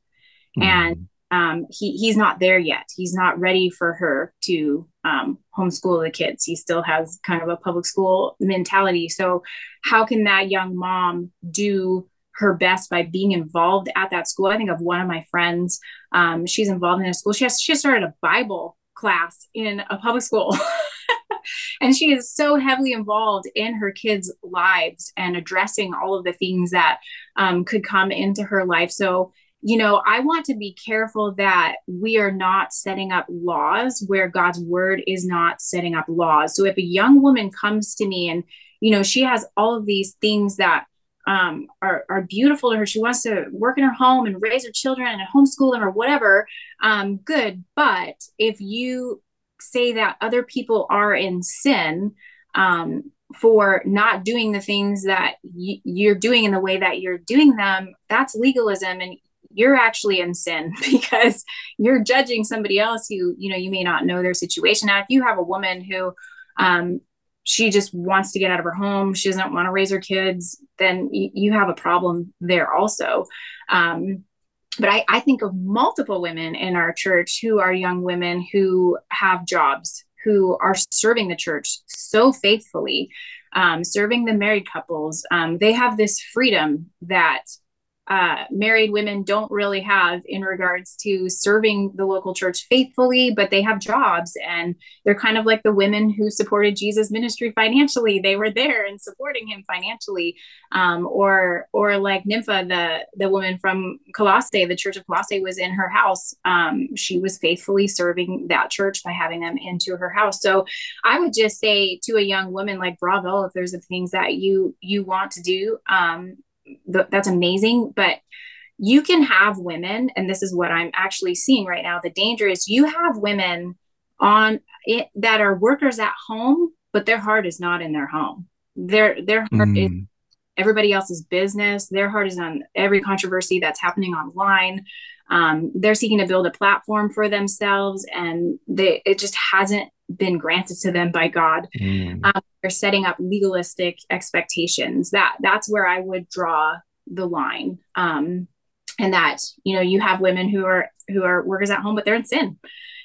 D: mm-hmm. and um, he he's not there yet. He's not ready for her to um, homeschool the kids. He still has kind of a public school mentality. So, how can that young mom do her best by being involved at that school? I think of one of my friends. Um, she's involved in a school. She has she started a Bible class in a public school. and she is so heavily involved in her kids' lives and addressing all of the things that um, could come into her life. So you know, I want to be careful that we are not setting up laws where God's word is not setting up laws. So if a young woman comes to me and, you know, she has all of these things that um, are, are beautiful to her, she wants to work in her home and raise her children and homeschool them or whatever, um, good. But if you say that other people are in sin, um, for not doing the things that y- you're doing in the way that you're doing them, that's legalism. And you're actually in sin because you're judging somebody else who you know you may not know their situation now if you have a woman who um, she just wants to get out of her home she doesn't want to raise her kids then y- you have a problem there also um, but I, I think of multiple women in our church who are young women who have jobs who are serving the church so faithfully um, serving the married couples um, they have this freedom that uh, married women don't really have in regards to serving the local church faithfully, but they have jobs and they're kind of like the women who supported Jesus' ministry financially. They were there and supporting him financially, um, or or like Nympha, the the woman from Colossae, the church of Colossae was in her house. Um, she was faithfully serving that church by having them into her house. So I would just say to a young woman like Bravo, if there's the things that you you want to do, um, th- that's amazing. But you can have women, and this is what I'm actually seeing right now. The danger is you have women on it that are workers at home, but their heart is not in their home. Their their heart mm. is everybody else's business. Their heart is on every controversy that's happening online. Um, they're seeking to build a platform for themselves, and they, it just hasn't been granted to them by God. Mm. Um, they're setting up legalistic expectations. That that's where I would draw the line. Um, and that you know you have women who are who are workers at home, but they're in sin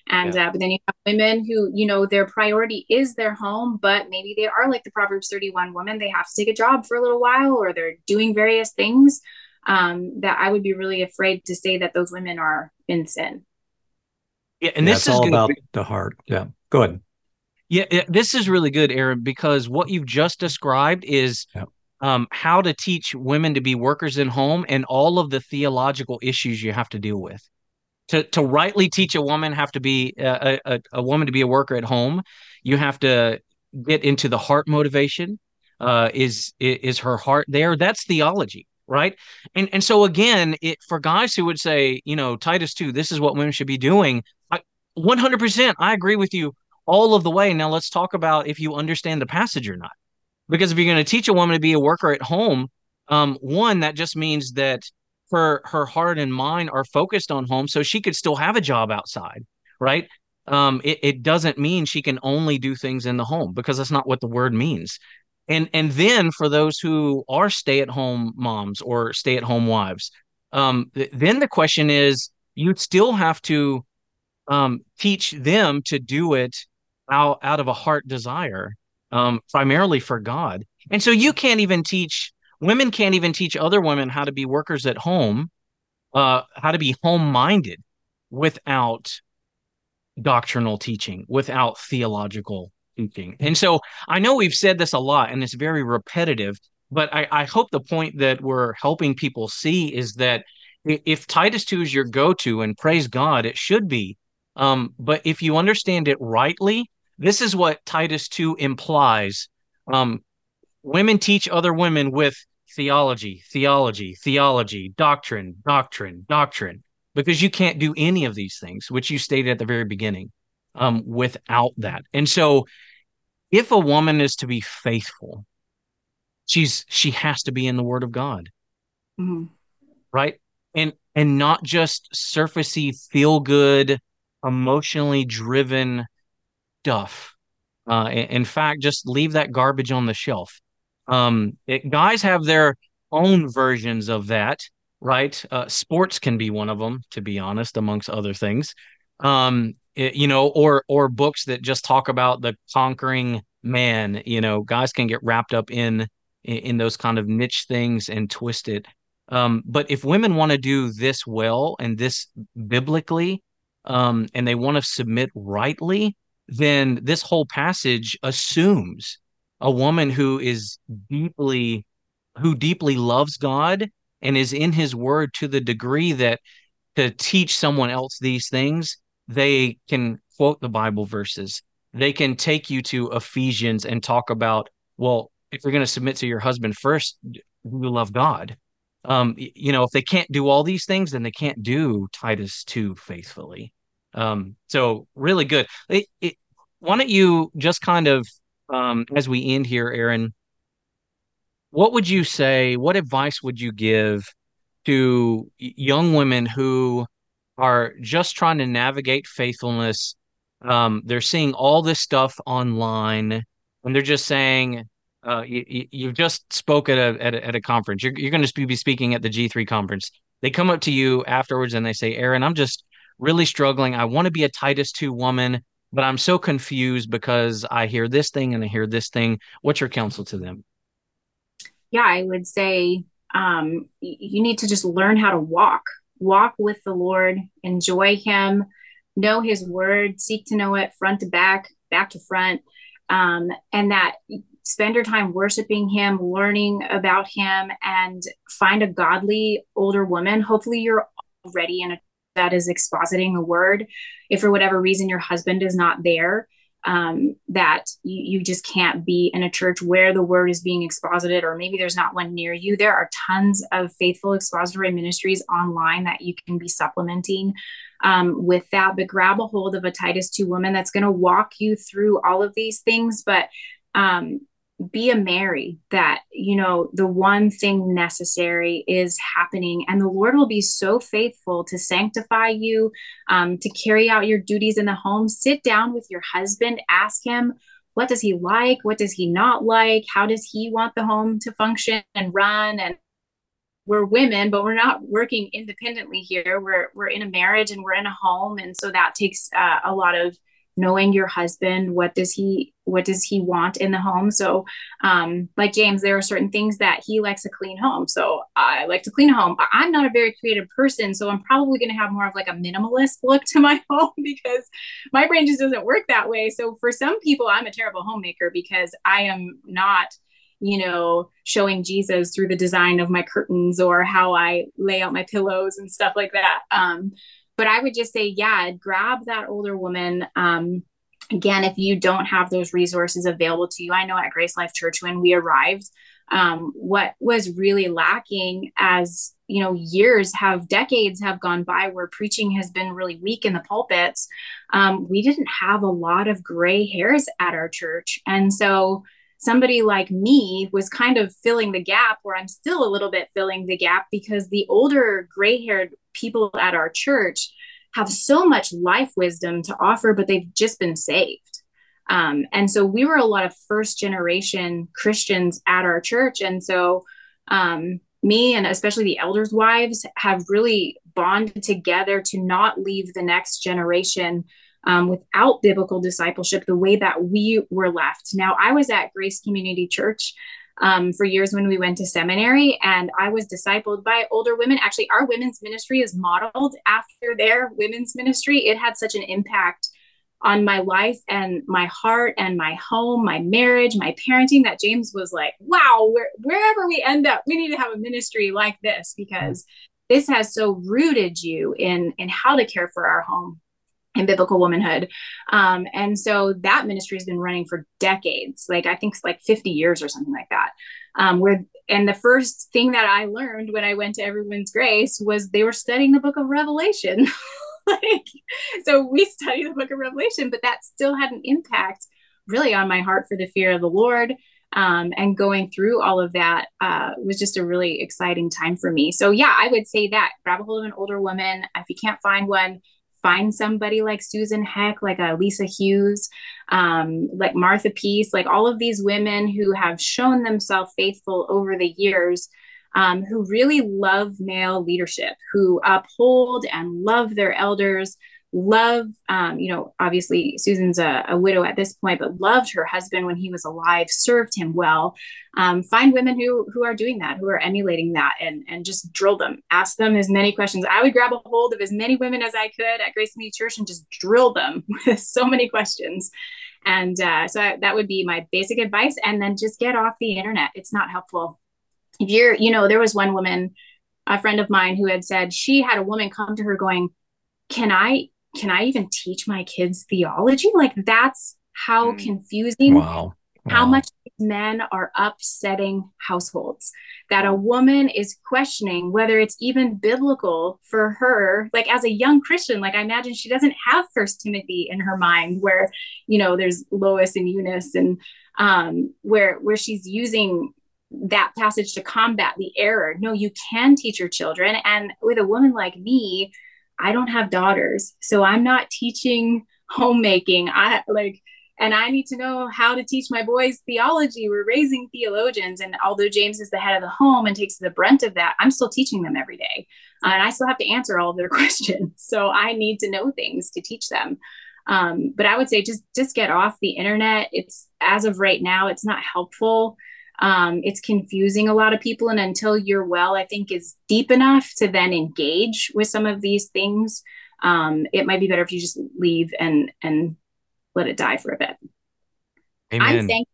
D: and yeah. uh, but then you have women who you know their priority is their home but maybe they are like the proverbs 31 woman they have to take a job for a little while or they're doing various things um, that i would be really afraid to say that those women are in sin
B: yeah and yeah, this is
C: all about be- the heart yeah go ahead.
B: Yeah this is really good erin because what you've just described is um, how to teach women to be workers in home and all of the theological issues you have to deal with. To to rightly teach a woman have to be a, a, a woman to be a worker at home you have to get into the heart motivation uh, is is her heart there. That's theology right? And and so again it for guys who would say you know titus 2 this is what women should be doing I, 100% i agree with you all of the way. Now let's talk about if you understand the passage or not. Because if you're going to teach a woman to be a worker at home um, one that just means that her her heart and mind are focused on home so she could still have a job outside right? Um it, it doesn't mean she can only do things in the home because that's not what the word means. And and then for those who are stay at home moms or stay at home wives um th- then the question is you'd still have to um teach them to do it out out of a heart desire um primarily for god and so you can't even teach women can't even teach other women how to be workers at home, uh, how to be home minded without doctrinal teaching, without theological teaching. And so I know we've said this a lot and it's very repetitive, but I, I hope the point that we're helping people see is that if Titus 2 is your go to, and praise God, it should be. Um, but if you understand it rightly, this is what Titus 2 implies. Um, women teach other women with theology, theology, theology, doctrine, doctrine, doctrine, because you can't do any of these things, which you stated at the very beginning, um, without that. And so, if a woman is to be faithful, she's she has to be in the Word of God, mm-hmm. right? And and not just surfacey, feel good, emotionally driven stuff. Uh, in fact, just leave that garbage on the shelf um, it, guys have their own versions of that, right? Uh, sports can be one of them, to be honest, amongst other things. Um, it, you know, or or books that just talk about the conquering man. You know, guys can get wrapped up in in, those kind of niche things and twist it. Um, but if women want to do this well and this biblically, um, and they want to submit rightly, then this whole passage assumes a woman who is deeply who deeply loves God and is in his word to the degree that to teach someone else these things, they can quote the Bible verses. They can take you to Ephesians and talk about, well, if you're going to submit to your husband first, you love God. Um, you know, if they can't do all these things, then they can't do Titus 2 faithfully. Um, so really good. It, it, why don't you just kind of um, as we end here, Erin, what would you say? What advice would you give to young women who are just trying to navigate faithfulness? Um, they're seeing all this stuff online, and they're just saying, uh, you, you just spoke at a, at a, at a conference. You're, you're going to be speaking at the G3 conference. They come up to you afterwards and they say, Erin, I'm just really struggling. I want to be a Titus 2 woman but I'm so confused because I hear this thing and I hear this thing. What's your counsel to them?
D: Yeah, I would say um, you need to just learn how to walk, walk with the Lord, enjoy Him, know His word, seek to know it front to back, back to front, um, and that spend your time worshiping Him, learning about Him, and find a godly older woman. Hopefully, you're already in a that is expositing a word if for whatever reason your husband is not there um, that you, you just can't be in a church where the word is being exposited or maybe there's not one near you. There are tons of faithful expository ministries online that you can be supplementing um, with that. But grab a hold of a titus 2 woman that's going to walk you through all of these things. But um, be a Mary that, you know, the one thing necessary is happening, and the Lord will be so faithful to sanctify you, um, to carry out your duties in the home. Sit down with your husband, ask him, what does he like? What does he not like? How does he want the home to function and run? And we're women, but we're not working independently here. We're we're in a marriage and we're in a home, and so that takes uh, a lot of knowing your husband what does he what does he want in the home? So um like james there are certain things that he likes a clean home. So i like to clean a home. I'm not a very creative person so i'm probably going to have more of like a minimalist look to my home because my brain just doesn't work that way. So for some people i'm a terrible homemaker because i am not you know showing jesus through the design of my curtains or how i lay out my pillows and stuff like that. Um but I would just say, yeah, grab that older woman. Um, again, if you don't have those resources available to you, I know at Grace Life Church when we arrived, um, what was really lacking as you know years have decades have gone by where preaching has been really weak in the pulpits um, we didn't have a lot of gray hairs at our church and so somebody like me was kind of filling the gap where I'm still a little bit filling the gap because the older gray haired people at our church have so much life wisdom to offer, but they've just been saved. Um, and so we were a lot of first generation Christians at our church. And so um, me and especially the elders' wives have really bonded together to not leave the next generation um, without biblical discipleship the way that we were left. Now, I was at Grace Community Church um, for years when we went to seminary, and I was discipled by older women. Actually, our women's ministry is modeled after their women's ministry. It had such an impact on my life and my heart and my home, my marriage, my parenting that James was like, wow, wherever we end up, we need to have a ministry like this because this has so rooted you in in how to care for our home and biblical womanhood. Um, and so that ministry has been running for decades, like I think it's like 50 years or something like that. Um, where and the first thing that I learned when I went to Everyone's Grace was they were studying the book of Revelation. like, so we study the book of Revelation, but that still had an impact really on my heart for the fear of the Lord. Um, and going through all of that uh, was just a really exciting time for me. So yeah, I would say that grab a hold of an older woman. If you can't find one, find somebody like Susan Heck, like a Lisa Hughes, um, like Martha Peace, like all of these women who have shown themselves faithful over the years, um, who really love male leadership, who uphold and love their elders, love um, you know obviously susan's a, a, widow at this point but loved her husband when he was alive served him well. Um, find women who who are doing that who are emulating that and and just drill them. Ask them as many questions. I would grab a hold of as many women as i could at grace community church and just drill them with so many questions. And uh, so I, that would be my basic advice. And then just get off the internet. It's not helpful. If you're you know there was one woman a friend of mine who had said she had a woman come to her going can i can I even teach my kids theology? Like that's how mm. confusing
C: wow.
D: Wow. how much men are upsetting households that a woman is questioning whether it's even biblical for her like as a young christian like i imagine she doesn't have first timothy in her mind where you know there's lois and eunice and um where where she's using that passage to combat the error no you can teach your children and with a woman like me I don't have daughters, so I'm not teaching homemaking. I like, and I need to know how to teach my boys theology. We're raising theologians, and although James is the head of the home and takes the brunt of that, I'm still teaching them every day, uh, and I still have to answer all of their questions. So I need to know things to teach them. Um, but I would say just just get off the internet. It's as of right now, it's not helpful um, it's confusing a lot of people and until your well i think is deep enough to then engage with some of these things um, it might be better if you just leave and and let it die for a bit Amen. i'm saying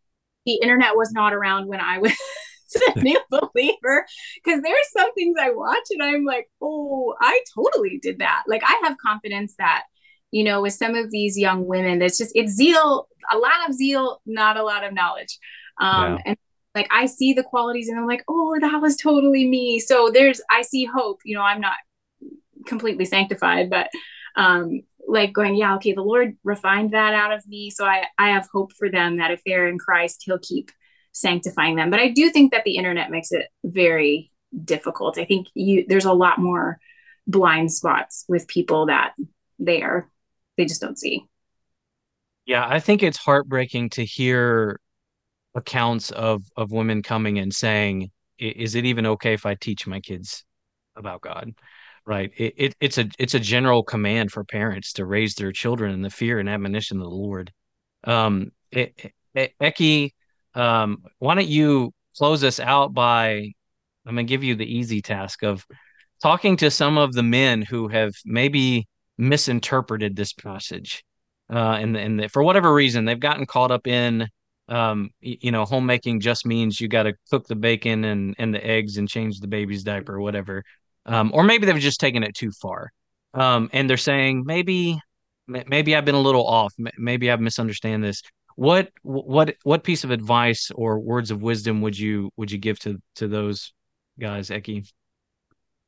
D: the internet was not around when i was a new believer because there's some things i watch and i'm like oh i totally did that like i have confidence that you know with some of these young women that's just it's zeal a lot of zeal not a lot of knowledge um, yeah. and like I see the qualities and I'm like, oh, that was totally me. So there's I see hope. You know, I'm not completely sanctified, but um like going, yeah, okay, the Lord refined that out of me. So I I have hope for them that if they're in Christ, he'll keep sanctifying them. But I do think that the internet makes it very difficult. I think you there's a lot more blind spots with people that they are they just don't see.
B: Yeah, I think it's heartbreaking to hear accounts of of women coming and saying, "Is it even okay if I teach my kids about God?" Right? It, it it's a it's a general command for parents to raise their children in the fear and admonition of the Lord. Um, it, Ekkie, um, why don't you close us out by I'm gonna give you the easy task of talking to some of the men who have maybe misinterpreted this passage, uh, and and the, for whatever reason they've gotten caught up in, um, you know, homemaking just means you got to cook the bacon and and the eggs and change the baby's diaper or whatever, um, or maybe they've just taken it too far, um, and they're saying maybe maybe I've been a little off, maybe I've misunderstand this. What what what piece of advice or words of wisdom would you would you give to to those guys, Ekkie?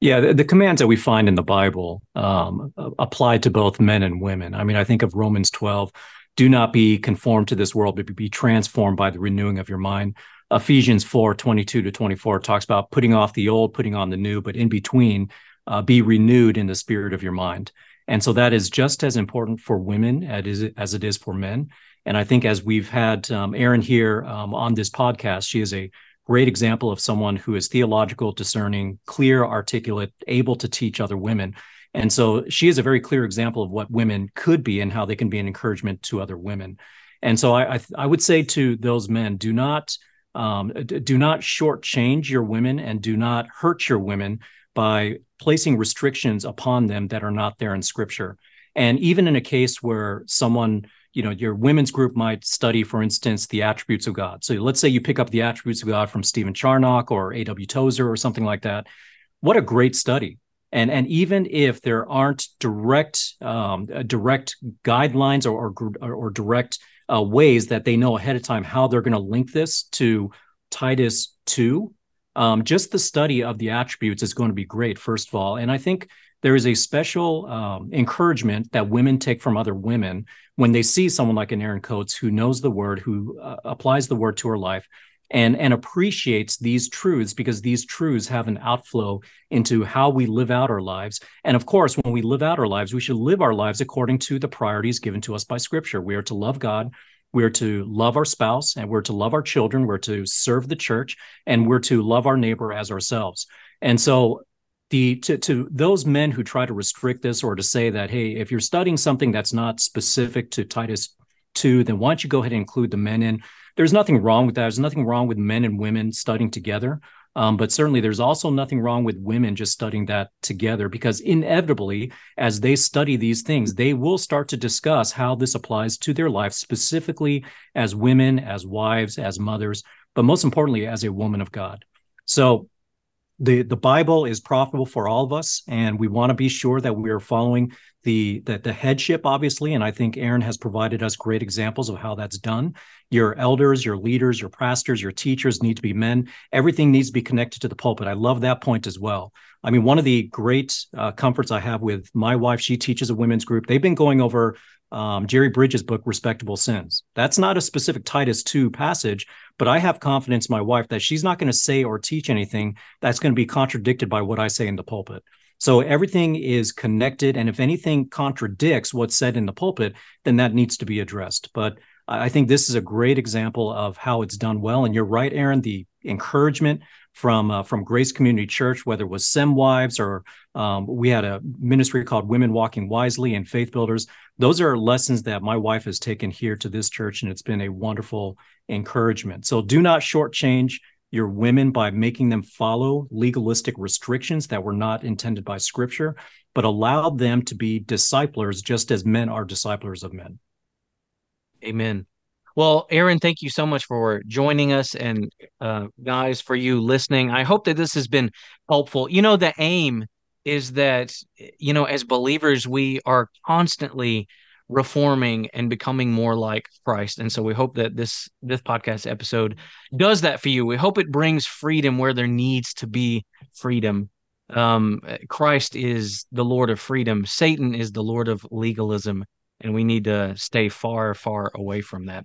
C: Yeah, the, the, commands that we find in the Bible um, apply to both men and women. I mean, I think of Romans 12 do not be conformed to this world, but be transformed by the renewing of your mind. Ephesians 4 22 to 24 talks about putting off the old, putting on the new, but in between, uh, be renewed in the spirit of your mind. And so that is just as important for women as it is for men. And I think as we've had um, Erin here um, on this podcast, she is a great example of someone who is theological, discerning, clear, articulate, able to teach other women. And so she is a very clear example of what women could be and how they can be an encouragement to other women. And so I, I, I would say to those men, do not um, do not shortchange your women and do not hurt your women by placing restrictions upon them that are not there in Scripture. And even in a case where someone you know your women's group might study for instance the attributes of god so let's say you pick up the attributes of god from stephen charnock or aw tozer or something like that what a great study and and even if there aren't direct um, direct guidelines or or, or direct uh, ways that they know ahead of time how they're going to link this to titus 2 um, just the study of the attributes is going to be great first of all. And i think there is a special um, encouragement that women take from other women when they see someone like an Erin Coates who knows the word, who uh, applies the word to her life, and and appreciates these truths because these truths have an outflow into how we live out our lives. And of course, when we live out our lives, we should live our lives according to the priorities given to us by Scripture. We are to love God. We're to love our spouse and we're to love our children. We're to serve the church and we're to love our neighbor as ourselves. And so the to, to those men who try to restrict this or to say that hey if you're studying something that's not specific to titus 2 then why don't you go ahead and include the men in there's nothing wrong with that. There's nothing wrong with men and women studying together. Um, but certainly there's also nothing wrong with women just studying that together because inevitably as they study these things they will start to discuss how this applies to their life specifically as women as wives as mothers but most importantly as a woman of god. So the the Bible is profitable for all of us, and we want to be sure that we are following the, the the headship, obviously. And I think Erin has provided us great examples of how that's done. Your elders, your leaders, your pastors, your teachers need to be men. Everything needs to be connected to the pulpit. I love that point as well. I mean, one of the great uh, comforts I have with my wife, she teaches a women's group. They've been going over um, Jerry Bridges' book, Respectable Sins. That's not a specific Titus 2 passage, but I have confidence in my wife that she's not going to say or teach anything that's going to be contradicted by what I say in the pulpit. So everything is connected. And if anything contradicts what's said in the pulpit, then that needs to be addressed. But I think this is a great example of how it's done well. And you're right, Erin, the encouragement from uh, from Grace Community Church, whether it was Sem Wives or um, we had a ministry called Women Walking Wisely and Faith Builders. Those are lessons that my wife has taken here to this church, and it's been a wonderful encouragement. So do not shortchange your women by making them follow legalistic restrictions that were not intended by Scripture, but allow them to be disciplers just as men are disciplers of men.
B: Amen. Well, Erin, thank you so much for joining us and uh, guys for you listening. I hope that this has been helpful. You know, the aim is that, you know, as believers, we are constantly reforming and becoming more like Christ. And so we hope that this this podcast episode does that for you. We hope it brings freedom where there needs to be freedom. Um, Christ is the Lord of freedom. Satan is the Lord of legalism, and we need to stay far, far away from that.